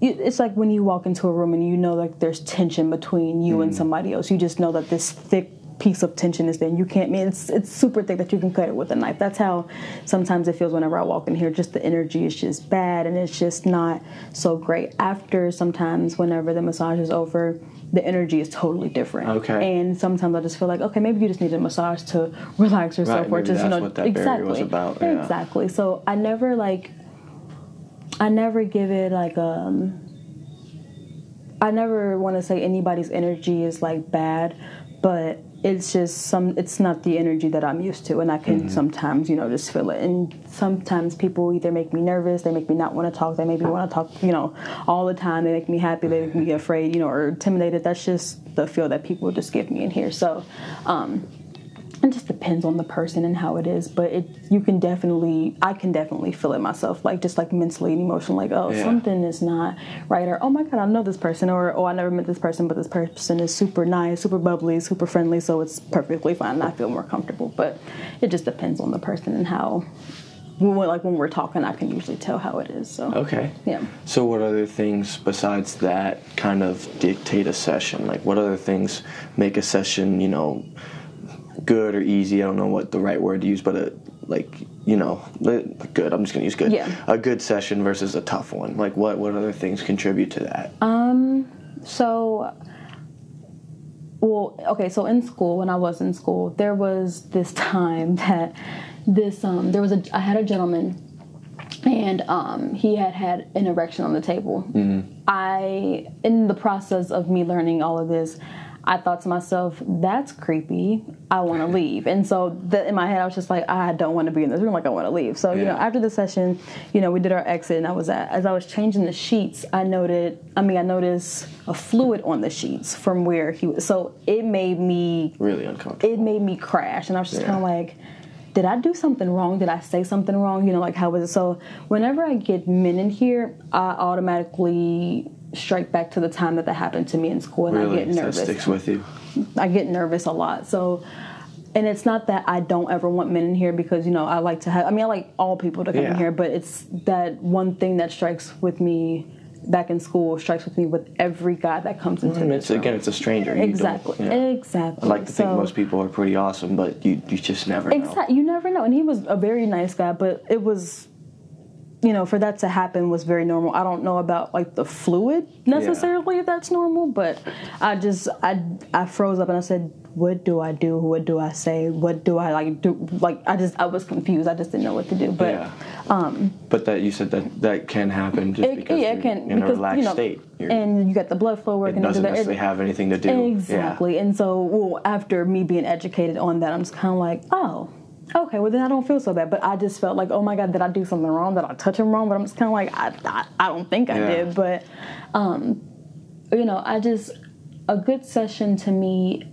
it's like when you walk into a room and you know like there's tension between you and mm. somebody else. You just know that this thick piece of tension is there. And you can't. I mean, it's it's super thick that you can cut it with a knife. That's how sometimes it feels whenever I walk in here. Just the energy is just bad, and it's just not so great. After sometimes, whenever the massage is over. The energy is totally different. Okay. And sometimes I just feel like, okay, maybe you just need a massage to relax yourself, Right, or just you know, what that barrier was about, yeah. Exactly. So I never like I never give it like um I never want to say anybody's energy is like bad, but it's just some it's not the energy that I'm used to and I can sometimes, you know, just feel it. And sometimes people either make me nervous, they make me not want to talk, they make me want to talk, you know, all the time, they make me happy, they make me afraid, you know, or intimidated. That's just the feel that people just give me in here. So, um it just depends on the person and how it is but it you can definitely i can definitely feel it myself like just like mentally and emotionally like oh Yeah. something is not right or oh my god i know this person or oh i never met this person but this person is super nice super bubbly super friendly so it's perfectly fine and i feel more comfortable but it just depends on the person and how when, like when we're talking i can usually tell how it is so Okay. yeah So, what other things besides that kind of dictate a session? Like, what other things make a session, you know, good or easy? I don't know what the right word to use, but a, like, you know, good. I'm just gonna use good. Yeah. A good session versus a tough one. Like, what what other things contribute to that? Um, so well okay so in school when i was in school there was this time that this um there was a i had a gentleman and um he had had an erection on the table i in the process of me learning all of this i thought to myself that's creepy. I want to leave. And so the, in my head i was just like i don't want to be in this room. Like i want to leave. So you know after the session you know we did our exit and i was at as i was changing the sheets i noted i mean i noticed a fluid on the sheets from where he was. So it made me Really uncomfortable. it made me crash and i was just Yeah. kind of like did i do something wrong? Did i say something wrong? You know like how was it? So whenever i get men in here i automatically strike back to the time that that happened to me in school and i really, get that nervous sticks with you. I get nervous a lot. So, and it's not that I don't ever want men in here because you know I like to have. I mean, I like all people to come in here, but it's that one thing that strikes with me back in school strikes with me with every guy that comes into And this it's room. again, it's a stranger. You exactly, yeah. exactly. I like to think So- most people are pretty awesome, but you you just never know. You never know. And he was a very nice guy, but it was, you know, for that to happen was very normal. I don't know about like the fluid necessarily if that's normal, but I just I I froze up and I said, "What do I do? What do I say? What do I like do?" Like I just I was confused. I just didn't know what to do. But yeah. Um, but that you said that that can happen just it, because yeah, it can in a relaxed you know, state. You're, and you got the blood flow working. it doesn't necessarily have anything to do. Exactly. And so, well, after me being educated on that, I'm just kind of like, oh, okay, well, then I don't feel so bad. But I just felt like, oh my God, did I do something wrong? Did I touch him wrong? But I'm just kind of like, I, I, I don't think I Yeah. did. But, um, you know, I just, a good session to me,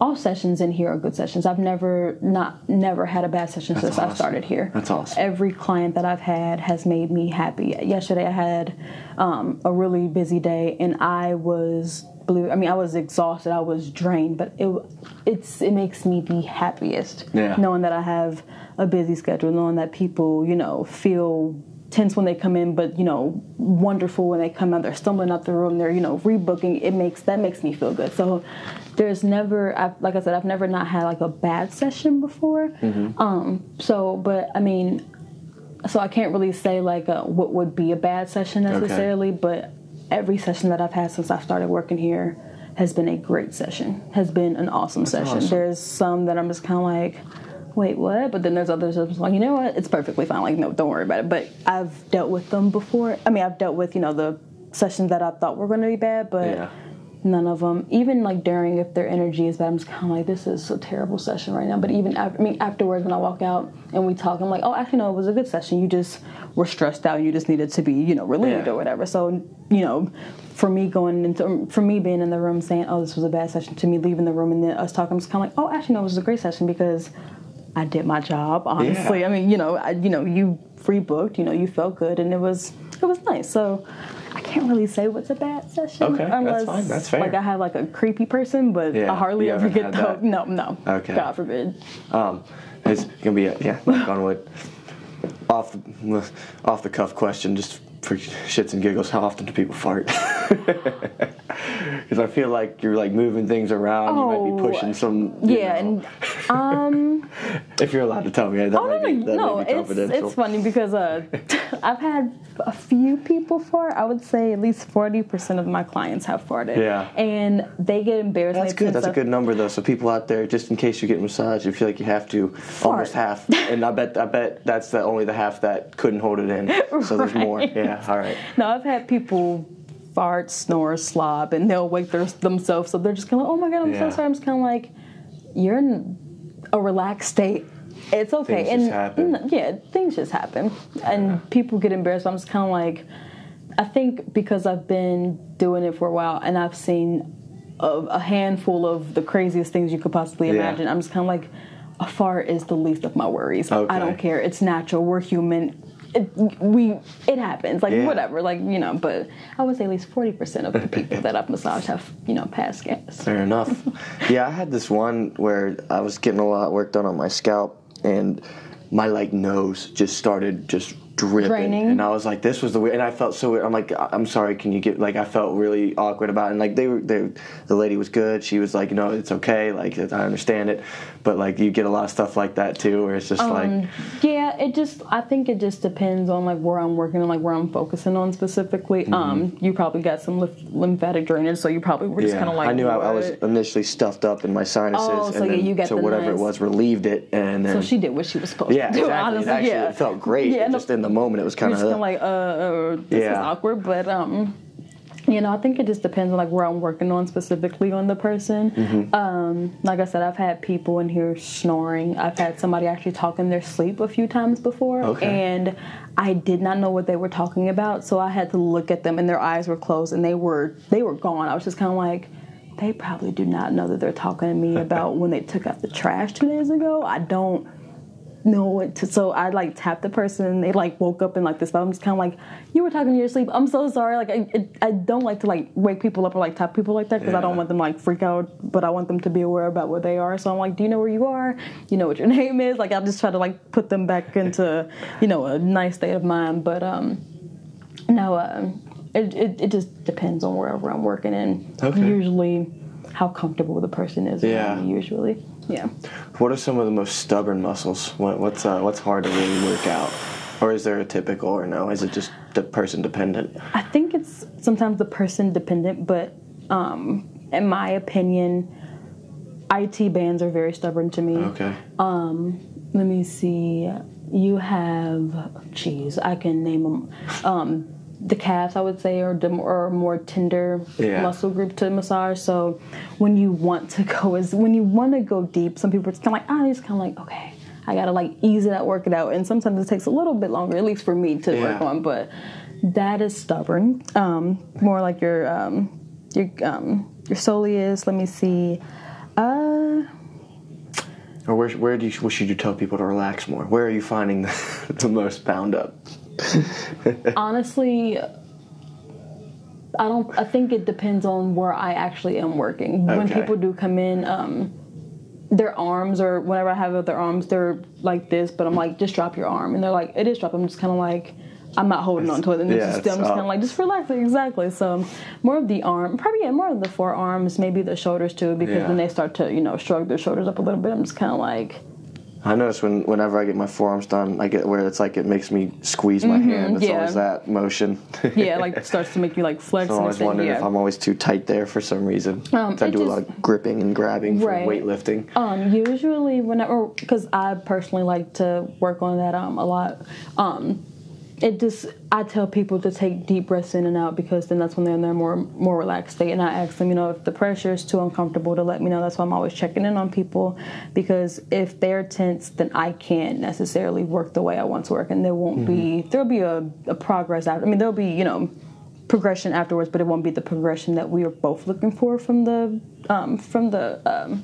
all sessions in here are good sessions. I've never not never had a bad session since I started here. That's awesome. Every client that I've had has made me happy. Yesterday I had um, a really busy day and I was blue. I mean, I was exhausted. I was drained, but it it's it makes me the happiest Yeah. knowing that I have a busy schedule, knowing that people you know feel tense when they come in, but you know wonderful when they come out. They're stumbling out the room. They're you know rebooking. It makes that makes me feel good. So there's never, I've, like I said, I've never not had like a bad session before. Um, so, but I mean, so I can't really say like uh, what would be a bad session necessarily, but every session that I've had since I started working here has been a great session. Has been an awesome session. awesome. There's some that I'm just kind of like, wait, what? But then there's others that I'm just like, you know what? It's perfectly fine. Like, no, don't worry about it. But I've dealt with them before. I mean, I've dealt with you know the sessions that I thought were going to be bad, but Yeah. None of them even like during if their energy is bad i'm just kind of like this is a terrible session right now. But even after, i mean afterwards when i walk out and we talk i'm like oh actually no it was a good session. You just were stressed out. And you just needed to be you know relieved Yeah. or whatever. So you know for me going into for me being in the room saying oh this was a bad session to me leaving the room and then us talking i'm just kind of like oh actually no it was a great session because i did my job honestly. Yeah. i mean you know I, you know you free booked you know you felt good and it was it was nice. So I can't really say what's a bad session. Okay, that's unless, fine, that's fair. Like I have like a creepy person, but Yeah, I hardly ever get the that. no, no. Okay. God forbid. Um, it's gonna be a, yeah, knock on wood. Off the off the cuff question, just for shits and giggles, how often do people fart? Because I feel like you're like moving things around. you might be Oh, pushing some. Yeah, know. and um, if you're allowed to tell me, that oh no, be, that no, it's it's funny because uh, I've had a few people fart. I would say at least forty percent of my clients have farted. Yeah. and they get embarrassed. That's good. That's a good number though. So people out there, just in case you get massaged, you feel like you have to almost half. And I bet I bet that's the only the half that couldn't hold it in. So there's more. Right. Yeah. All right. No, I've had people fart, snore, slob, and they'll wake their, themselves up. They're just kind of, like, oh my god, I'm Yeah. so sorry. I'm just kind of like, you're in a relaxed state. It's okay. Things and just happen. yeah, things just happen, and people get embarrassed. I'm just kind of like, I think because I've been doing it for a while and I've seen a, a handful of the craziest things you could possibly Yeah. imagine. I'm just kind of like, a fart is the least of my worries. Okay. I don't care. It's natural. We're human. It, we it happens. Like Yeah. whatever. Like you know. But I would say at least forty percent of the people that I've massaged have you know passed gas. Fair enough. yeah, I had this one where I was getting a lot of work done on my scalp, and my like nose just started just dripping, Draining? and I was like, "This was the way." And I felt so weird. I'm like, "I- "I'm sorry, can you get?" Like, I felt really awkward about it. And like, they were, they, the lady was good. She was like, "No, it's okay. Like, I understand it." But like, you get a lot of stuff like that too, where it's just like, Um, yeah, it just I think it just depends on like where I'm working and like where I'm focusing on specifically. Mm-hmm. Um, you probably got some lymph- lymphatic drainage, so you probably were just yeah. kind of like I knew I, I was initially stuffed up in my sinuses, Oh, so and yeah, then, you got so whatever it was relieved it, and then So she did what she was supposed yeah, to do. exactly. Honestly, it actually yeah. it felt great. Yeah, just in the moment, it was kind of like, uh, uh this is Yeah. awkward, but um, you know, I think it just depends on like where I'm working on specifically on the person. Mm-hmm. Um, like I said, I've had people in here snoring. I've had somebody actually talk in their sleep a few times before, Okay. and I did not know what they were talking about, so I had to look at them, and their eyes were closed, and they were they were gone. I was just kind of like. They probably do not know that they're talking to me about when they took out the trash two days ago. I don't to so I like tapped the person. They like woke up and like this I'm just kind of like you were talking in your sleep. I'm so sorry. Like I, I don't like to like wake people up or like tap people like that because I don't want them like freak out but I want them to be aware about where they are. So I'm like do you know where you are? You know what your name is? Like I just try to like put them back into you know a nice state of mind. But um no um it, it, it just depends on wherever I'm working and Okay. usually how comfortable the person is Yeah. usually yeah What are some of the most stubborn muscles? What, what's uh, what's hard to really work out, or is there a typical or no? Is it just the person dependent? I think it's sometimes the person dependent, but um, in my opinion, IT bands are very stubborn to me. Okay. Let me see. You have, geez, I can name them. Um, the calves, I would say, are the are more tender Yeah. muscle group to massage. So when you want to go, is when you want to go deep. Some people are just kind of like, ah, it's kind of like, okay, I gotta like ease it out, work it out, and sometimes it takes a little bit longer, at least for me to work on. But that is stubborn. Um, more like your um, your um, your soleus. Let me see. Uh, Or where where do you where should you tell people to relax more? Where are you finding the, the most bound up? honestly i don't i think it depends on where i actually am working. When people do come in um their arms or whenever i have their arms they're like this but i'm like just drop your arm. And they're like it is drop i'm just kind of like i'm not holding on to it. And yeah, just, i'm just kind of like just relax exactly. So more of the arm probably yeah more of the forearms maybe the shoulders too because Yeah. when they start to you know shrug their shoulders up a little bit. I'm just kind of like I notice when whenever I get my forearms done, I get where it's like it makes me squeeze my hand. It's Mm-hmm, yeah. always that motion. yeah like starts to make you like flex So and always wondering yeah. if I'm always too tight there for some reason. Um, I do a lot of gripping and grabbing for weightlifting. Um, usually whenever, because I personally like to work on that um a lot. Um, it just I tell people to take deep breaths in and out because then that's when they're in their more more relaxed state. And I ask them, you know, if the pressure is too uncomfortable to let me know. That's why I'm always checking in on people because if they're tense, then I can't necessarily work the way I want to work, and there won't be there'll be a, a progress after. I mean, there'll be you know progression afterwards, but it won't be the progression that we are both looking for from the um, from the um,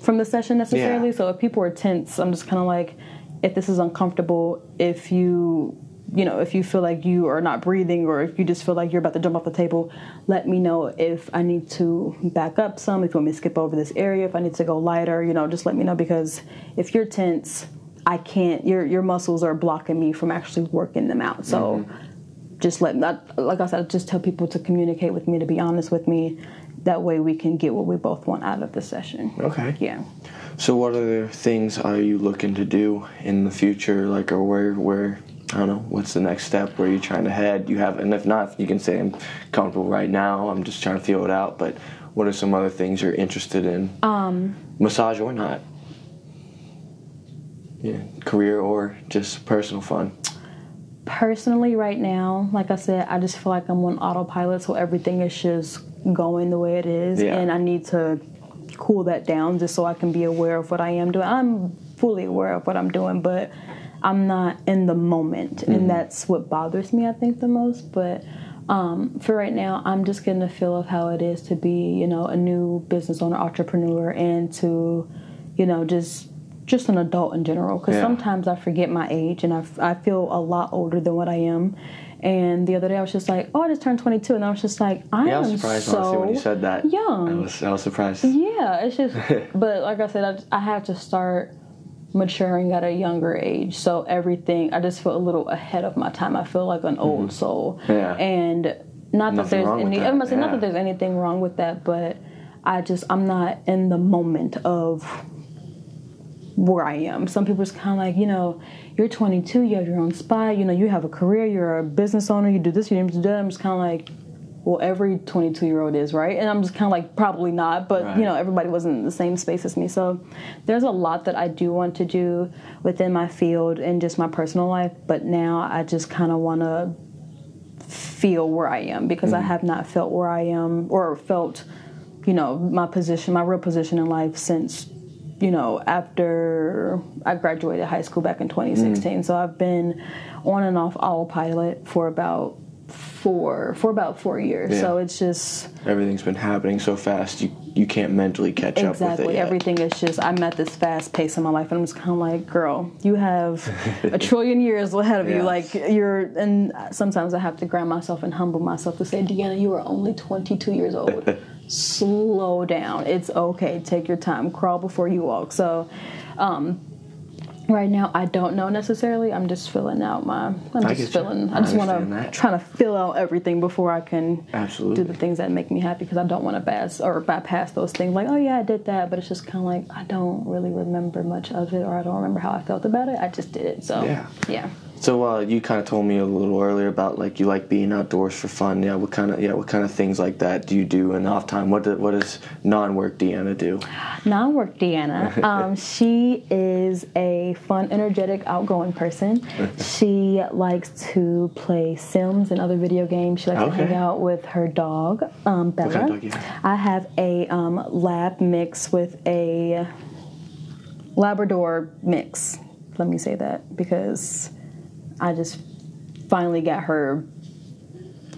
from the session necessarily. Yeah. So if people are tense, I'm just kind of like, if this is uncomfortable, if you you know if you feel like you are not breathing or if you just feel like you're about to jump off the table let me know if i need to back up some if you want me to skip over this area if i need to go lighter you know just let me know because if you're tense i can't your your muscles are blocking me from actually working them out so mm-hmm. just let not like I said, just tell people to communicate with me, to be honest with me. That way we can get what we both want out of the session. Okay. Yeah. So, what other things are you looking to do in the future? Like, or where, where, I don't know, what's the next step? Where are you trying to head? You have, and if not, you can say I'm comfortable right now. I'm just trying to feel it out. But what are some other things you're interested in? Um, Massage or not? Yeah, career or just personal fun. personally right now like i said i just feel like i'm on autopilot so everything is just going the way it is Yeah. and i need to cool that down just so i can be aware of what i am doing i'm fully aware of what i'm doing but i'm not in the moment and that's what bothers me i think the most but um, for right now i'm just getting the feel of how it is to be you know a new business owner entrepreneur and to you know just just an adult in general because Yeah. sometimes I forget my age and I, f- I feel a lot older than what I am. And the other day I was just like, oh, I just turned 22, and I was just like, I Yeah, I am was surprised so honestly when you said that. young. I was, I was surprised. Yeah, it's just, but like I said, I, I have to start maturing at a younger age. So everything, I just feel a little ahead of my time. I feel like an old soul. Mm-hmm. Yeah. And not Nothing that there's any, that, I'm not saying not that there's anything wrong with that, but I just, I'm not in the moment of where I am. Some people just kind of like, you know, you're 22, you have your own spot, you know, you have a career, you're a business owner, you do this, you do that. I'm just kind of like, well, every 22 year old is, right? And I'm just kind of like, probably not, but Right. you know, everybody wasn't in the same space as me. So there's a lot that I do want to do within my field and just my personal life, but now I just kind of want to feel where I am because I mm. have not felt where I am or felt, you know, my position, my real position in life since, you know, after I graduated high school back in 2016. Mm. So I've been on and off autopilot for about four for about four years. Yeah. So it's just Everything's been happening so fast, you you can't mentally catch up with exactly it. yet. everything is just I'm at this fast pace in my life, and I'm just kind of like, girl, you have a trillion years ahead of Yeah. you. Like you're, and sometimes I have to ground myself and humble myself to say, Deanna, you are only 22 years old. Slow down. It's okay. Take your time. Crawl before you walk. So. um Right now, I don't know necessarily. I'm just filling out my. I'm I just get you. filling. I just want to that. try to fill out everything before I can Absolutely. do the things that make me happy because I don't want to pass or bypass those things. Like, oh yeah, I did that, but it's just kind of like I don't really remember much of it, or I don't remember how I felt about it. I just did it. So Yeah. yeah. So uh, you kind of told me a little earlier about like you like being outdoors for fun. Yeah, what kind of yeah, what kind of things like that do you do in off time? What do, what does non-work Deanna do? Non-work Deanna. Um, she is a fun, energetic, outgoing person. she likes to play Sims and other video games. She likes to hang out with her dog, um, Bella. kind of dog have? I have a um, lab mix with a Labrador mix. Let me say that because I just finally got her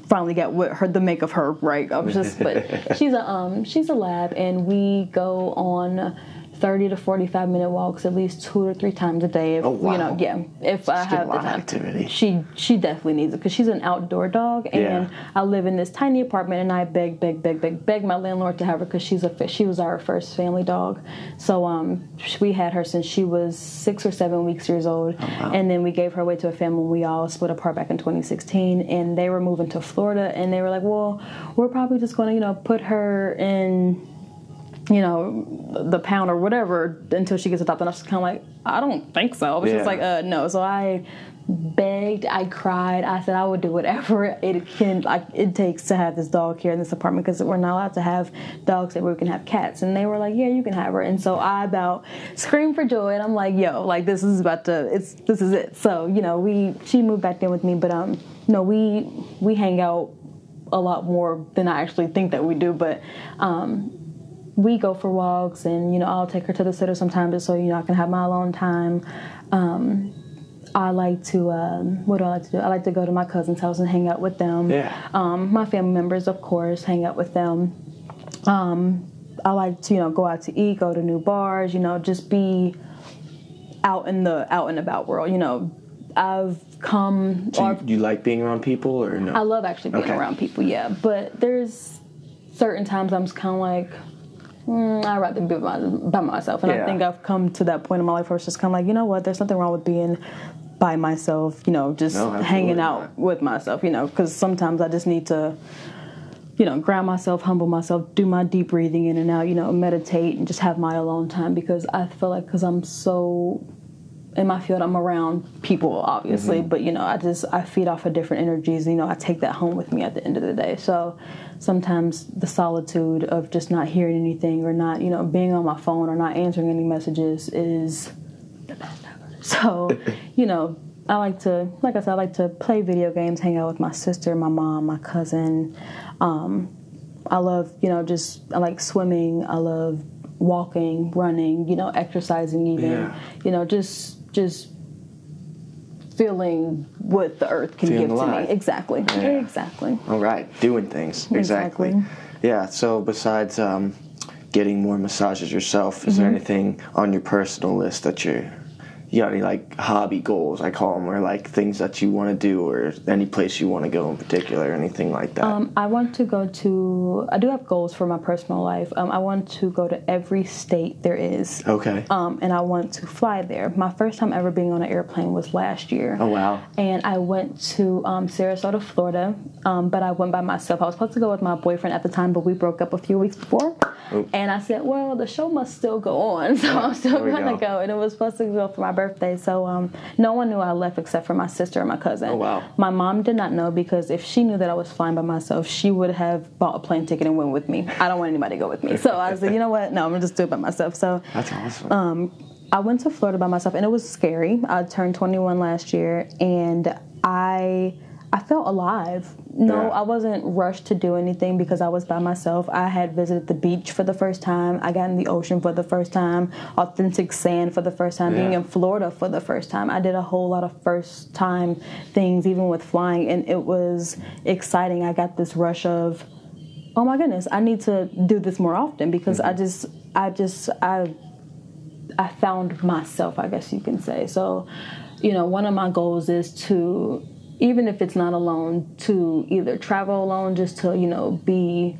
finally got what her the make of her right. I was just but she's a um she's a lab and we go on 30 to 45 minute walks at least two or three times a day if Oh, wow. you know yeah if I have a the time activity. she she definitely needs it because she's an outdoor dog and Yeah. I live in this tiny apartment and I beg beg beg beg beg my landlord to have her because she's a she was our first family dog so um we had her since she was six or seven weeks years old Oh, wow. and then we gave her away to a family we all split apart back in 2016 and they were moving to Florida and they were like well we're probably just going to you know put her in you know, the pound or whatever until she gets adopted. And I was just kind of like, I don't think so. Was Yeah. just like, uh, no. So I begged, I cried. I said I would do whatever it can, like it takes to have this dog here in this apartment because we're not allowed to have dogs that we can have cats. And they were like, yeah, you can have her. And so I about screamed for joy, and I'm like, yo, like this is about to, it's this is it. So you know, we she moved back in with me, but um, no, we we hang out a lot more than I actually think that we do, but um we go for walks and you know I'll take her to the sitter sometimes just so you know I can have my alone time. Um, I like to um, what do I like to do? I like to go to my cousin's house and hang out with them. Yeah. Um, my family members, of course, hang out with them. Um, I like to you know go out to eat, go to new bars, you know, just be out in the out and about world. You know, I've come So or you, you like being around people or no? I love actually being Okay. around people, yeah. But there's certain times I'm just kind of like, mm, I'd rather be by, by myself. And Yeah. I think I've come to that point in my life where it's just kind of like, you know what, there's nothing wrong with being by myself, you know, just No, hanging out not. with myself, you know, because sometimes I just need to, you know, ground myself, humble myself, do my deep breathing in and out, you know, meditate and just have my alone time because I feel like because I'm so in my field, I'm around people, obviously, Mm-hmm. but you know, I just I feed off of different energies. You know, I take that home with me at the end of the day. So sometimes the solitude of just not hearing anything or not, you know, being on my phone or not answering any messages is the best ever. So, you know, I like to, like I said, I like to play video games, hang out with my sister, my mom, my cousin. Um, I love, you know, just I like swimming. I love walking, running, you know, exercising even. Yeah. You know, just just feeling what the earth can Feeling give to me. Exactly. Yeah. Exactly. All right, doing things exactly. Exactly. Yeah. So besides um, getting more massages yourself, is Mm-hmm. there anything on your personal list that you're you got any like hobby goals? I call them, or like things that you want to do, or any place you want to go in particular, anything like that. Um, I want to go to. I do have goals for my personal life. Um, I want to go to every state there is. okay. Um, and I want to fly there. My first time ever being on an airplane was last year. oh wow. And I went to um, Sarasota, Florida, um, but I went by myself. I was supposed to go with my boyfriend at the time, but we broke up a few weeks before. And I said, well, the show must still go on, so I'm still going to go. go. And it was supposed to go for my birthday, so um, no one knew I left except for my sister and my cousin. Oh, wow. My mom did not know because if she knew that I was flying by myself, she would have bought a plane ticket and went with me. I don't want anybody to go with me. So I was like, you know what? No, I'm going to just do it by myself. So That's awesome. um, I went to Florida by myself, and it was scary. I turned 21 last year, and I I felt alive. No, Yeah. I wasn't rushed to do anything because I was by myself. I had visited the beach for the first time. I got in the ocean for the first time. Authentic sand for the first time. Being in Florida for the first time. I did a whole lot of first time things, even with flying, and it was exciting. I got this rush of oh my goodness, I need to do this more often because I mm-hmm. just, I just, I, I found myself, I guess you can say. So, you know, one of my goals is to, even if it's not alone, to either travel alone, just to, you know, be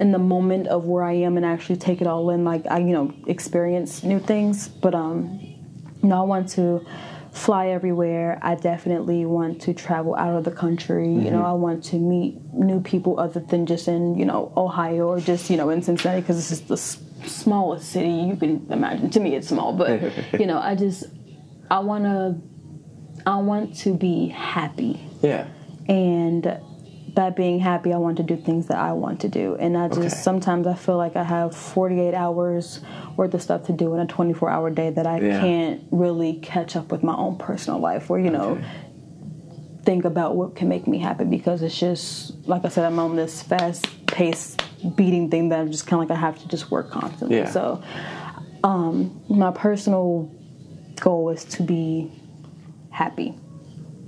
in the moment of where I am and actually take it all in, like I, you know, experience new things. But um, you know, I want to fly everywhere. I definitely want to travel out of the country. You know, I want to meet new people other than just in, you know, Ohio or just, you know, in Cincinnati because this is the s- smallest city you can imagine. To me, it's small, but, you know, I just, I want to, I want to be happy yeah. and by being happy i want to do things that i want to do and i just Okay. sometimes i feel like i have 48 hours worth of stuff to do in a 24 hour day that i Yeah. can't really catch up with my own personal life or you know Okay. think about what can make me happy because it's just like i said i'm on this fast paced beating thing that i'm just kind of like i have to just work constantly Yeah. so um my personal goal is to be happy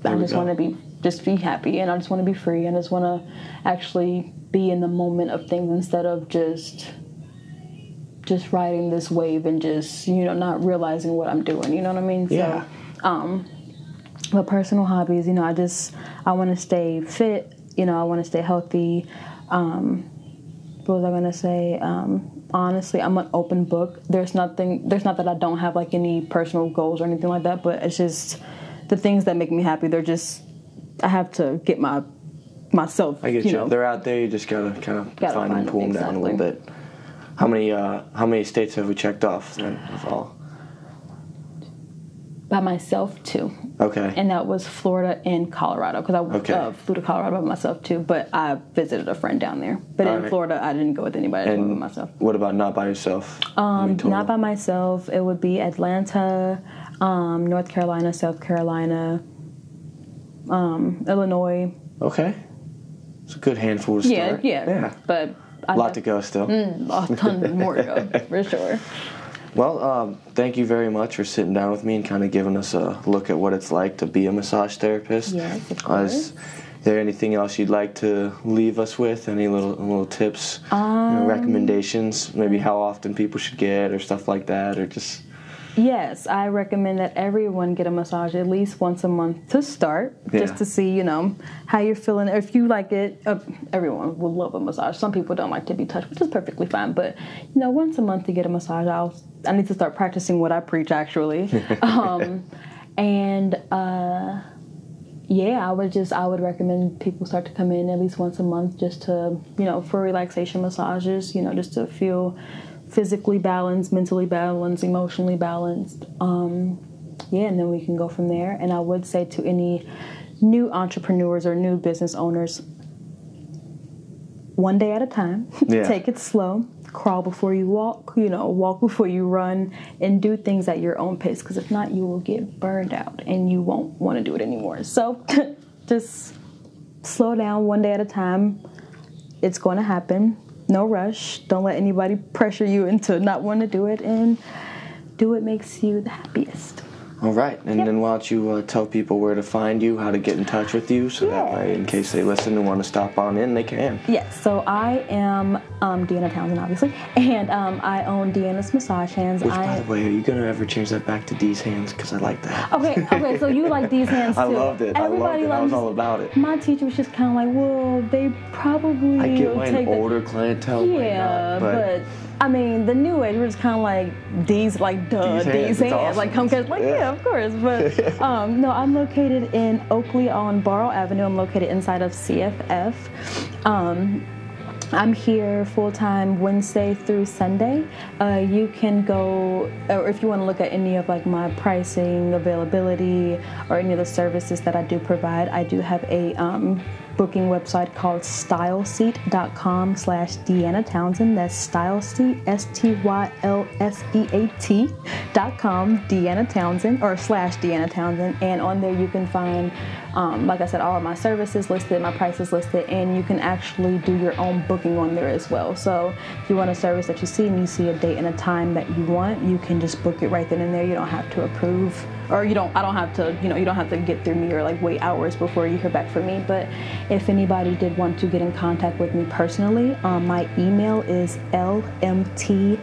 There I just want to be just be happy and I just want to be free and I just want to actually be in the moment of things instead of just just riding this wave and just you know not realizing what I'm doing. You know what I mean? Yeah. So, um, but personal hobbies, you know, I just I want to stay fit. You know, I want to stay healthy. Um, what was I gonna say? Um, honestly, I'm an open book. There's nothing. There's not that I don't have like any personal goals or anything like that. But it's just the things that make me happy. They're just I have to get my myself. I get you. know, They're out there. You just gotta kind of Gotta find them, find pull them them, down a little bit. How many uh, how many states have we checked off then of all? by myself too. Okay. and that was Florida and Colorado because I Okay. uh, flew to Colorado by myself too. But I visited a friend down there. But in Alright. Florida, I didn't go with anybody. I went and with myself. what about not by yourself? Um, not by myself. It would be Atlanta, um, North Carolina, South Carolina, um, Illinois. Okay. It's a good handful to Yeah, start. yeah, Yeah. But I A lot have to go still. a ton more to go for sure. Well, um, thank you very much for sitting down with me and kind of giving us a look at what it's like to be a massage therapist. Yes, of Uh, course. Is there anything else you'd like to leave us with? Any little little tips, you Um, know, recommendations? Maybe how often people should get or stuff like that, or just Yes, I recommend that everyone get a massage at least once a month to start, Yeah. just to see, you know, how you're feeling. If you like it, uh, everyone will love a massage. Some people don't like to be touched, which is perfectly fine. But you know, once a month to get a massage, I'll I need to start practicing what I preach actually. um, And uh, yeah, I would just I would recommend people start to come in at least once a month just to you know for relaxation massages. You know, just to feel physically balanced, mentally balanced, emotionally balanced. Um, yeah, and then we can go from there. And I would say to any new entrepreneurs or new business owners, one day at a time, Yeah. take it slow, crawl before you walk, you know, walk before you run, and do things at your own pace. Because if not, you will get burned out and you won't want to do it anymore. So just slow down one day at a time. It's going to happen. No rush. Don't let anybody pressure you into not wanting to do it, and do what makes you the happiest. All right, and Yep. then why don't you uh, tell people where to find you, how to get in touch with you, so that way, in case they listen and want to stop on in, they can. Yes, so I am um, Deanna Townsend, obviously, and um, I own Deanna's Massage Hands. Which, I, by the way, are you gonna ever change that back to D's hands? Because I like that. Okay, okay, so you like these hands too. I loved it. Everybody I loved it. I was all about it. My teacher was just kind of like, well, they probably I get why take an the- older clientele Yeah, not, but, I mean, the new age, we're just kind of like these, like duh, These these hands, hands, awesome. like come catch, like Yeah. yeah. of course. But um, no, I'm located in Oakley on Barrow Avenue. I'm located inside of CFF. Um, I'm here full time Wednesday through Sunday. Uh, you can go, or if you want to look at any of like my pricing, availability, or any of the services that I do provide, I do have a um, booking website called styleseat.com slash Deanna Townsend. That's styleseat, S-T-Y-L-S-E-A-T dot com, Deanna Townsend, or slash Deanna Townsend. And on there you can find, um, like I said, all of my services listed, my prices listed, and you can actually do your own booking on there as well. So if you want a service that you see and you see a date and a time that you want, you can just book it right then and there. You don't have to approve or you don't I don't have to, you know, you don't have to get through me or like wait hours before you hear back from me. But if anybody did want to get in contact with me personally, um, my email is lmt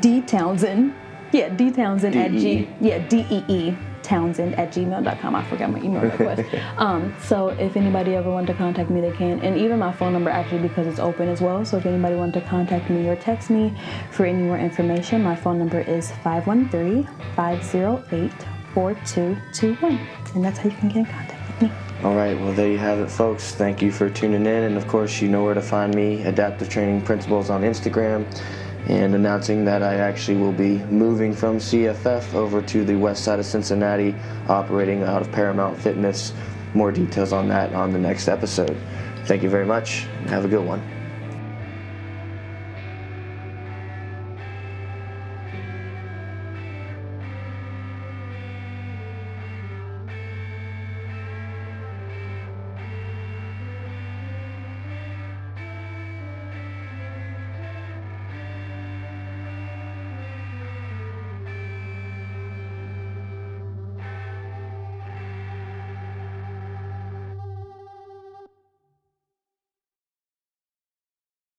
D Townsend. Yeah, D Townsend at g Yeah, D E E Townsend at gmail.com. I forgot my email request. um, so if anybody ever wanted to contact me, they can. And even my phone number actually because it's open as well. So if anybody wanted to contact me or text me for any more information, my phone number is 513-508-4221. And that's how you can get in contact with me. All right, well, there you have it, folks. Thank you for tuning in. And of course, you know where to find me Adaptive Training Principles on Instagram. And announcing that I actually will be moving from CFF over to the west side of Cincinnati, operating out of Paramount Fitness. More details on that on the next episode. Thank you very much. Have a good one.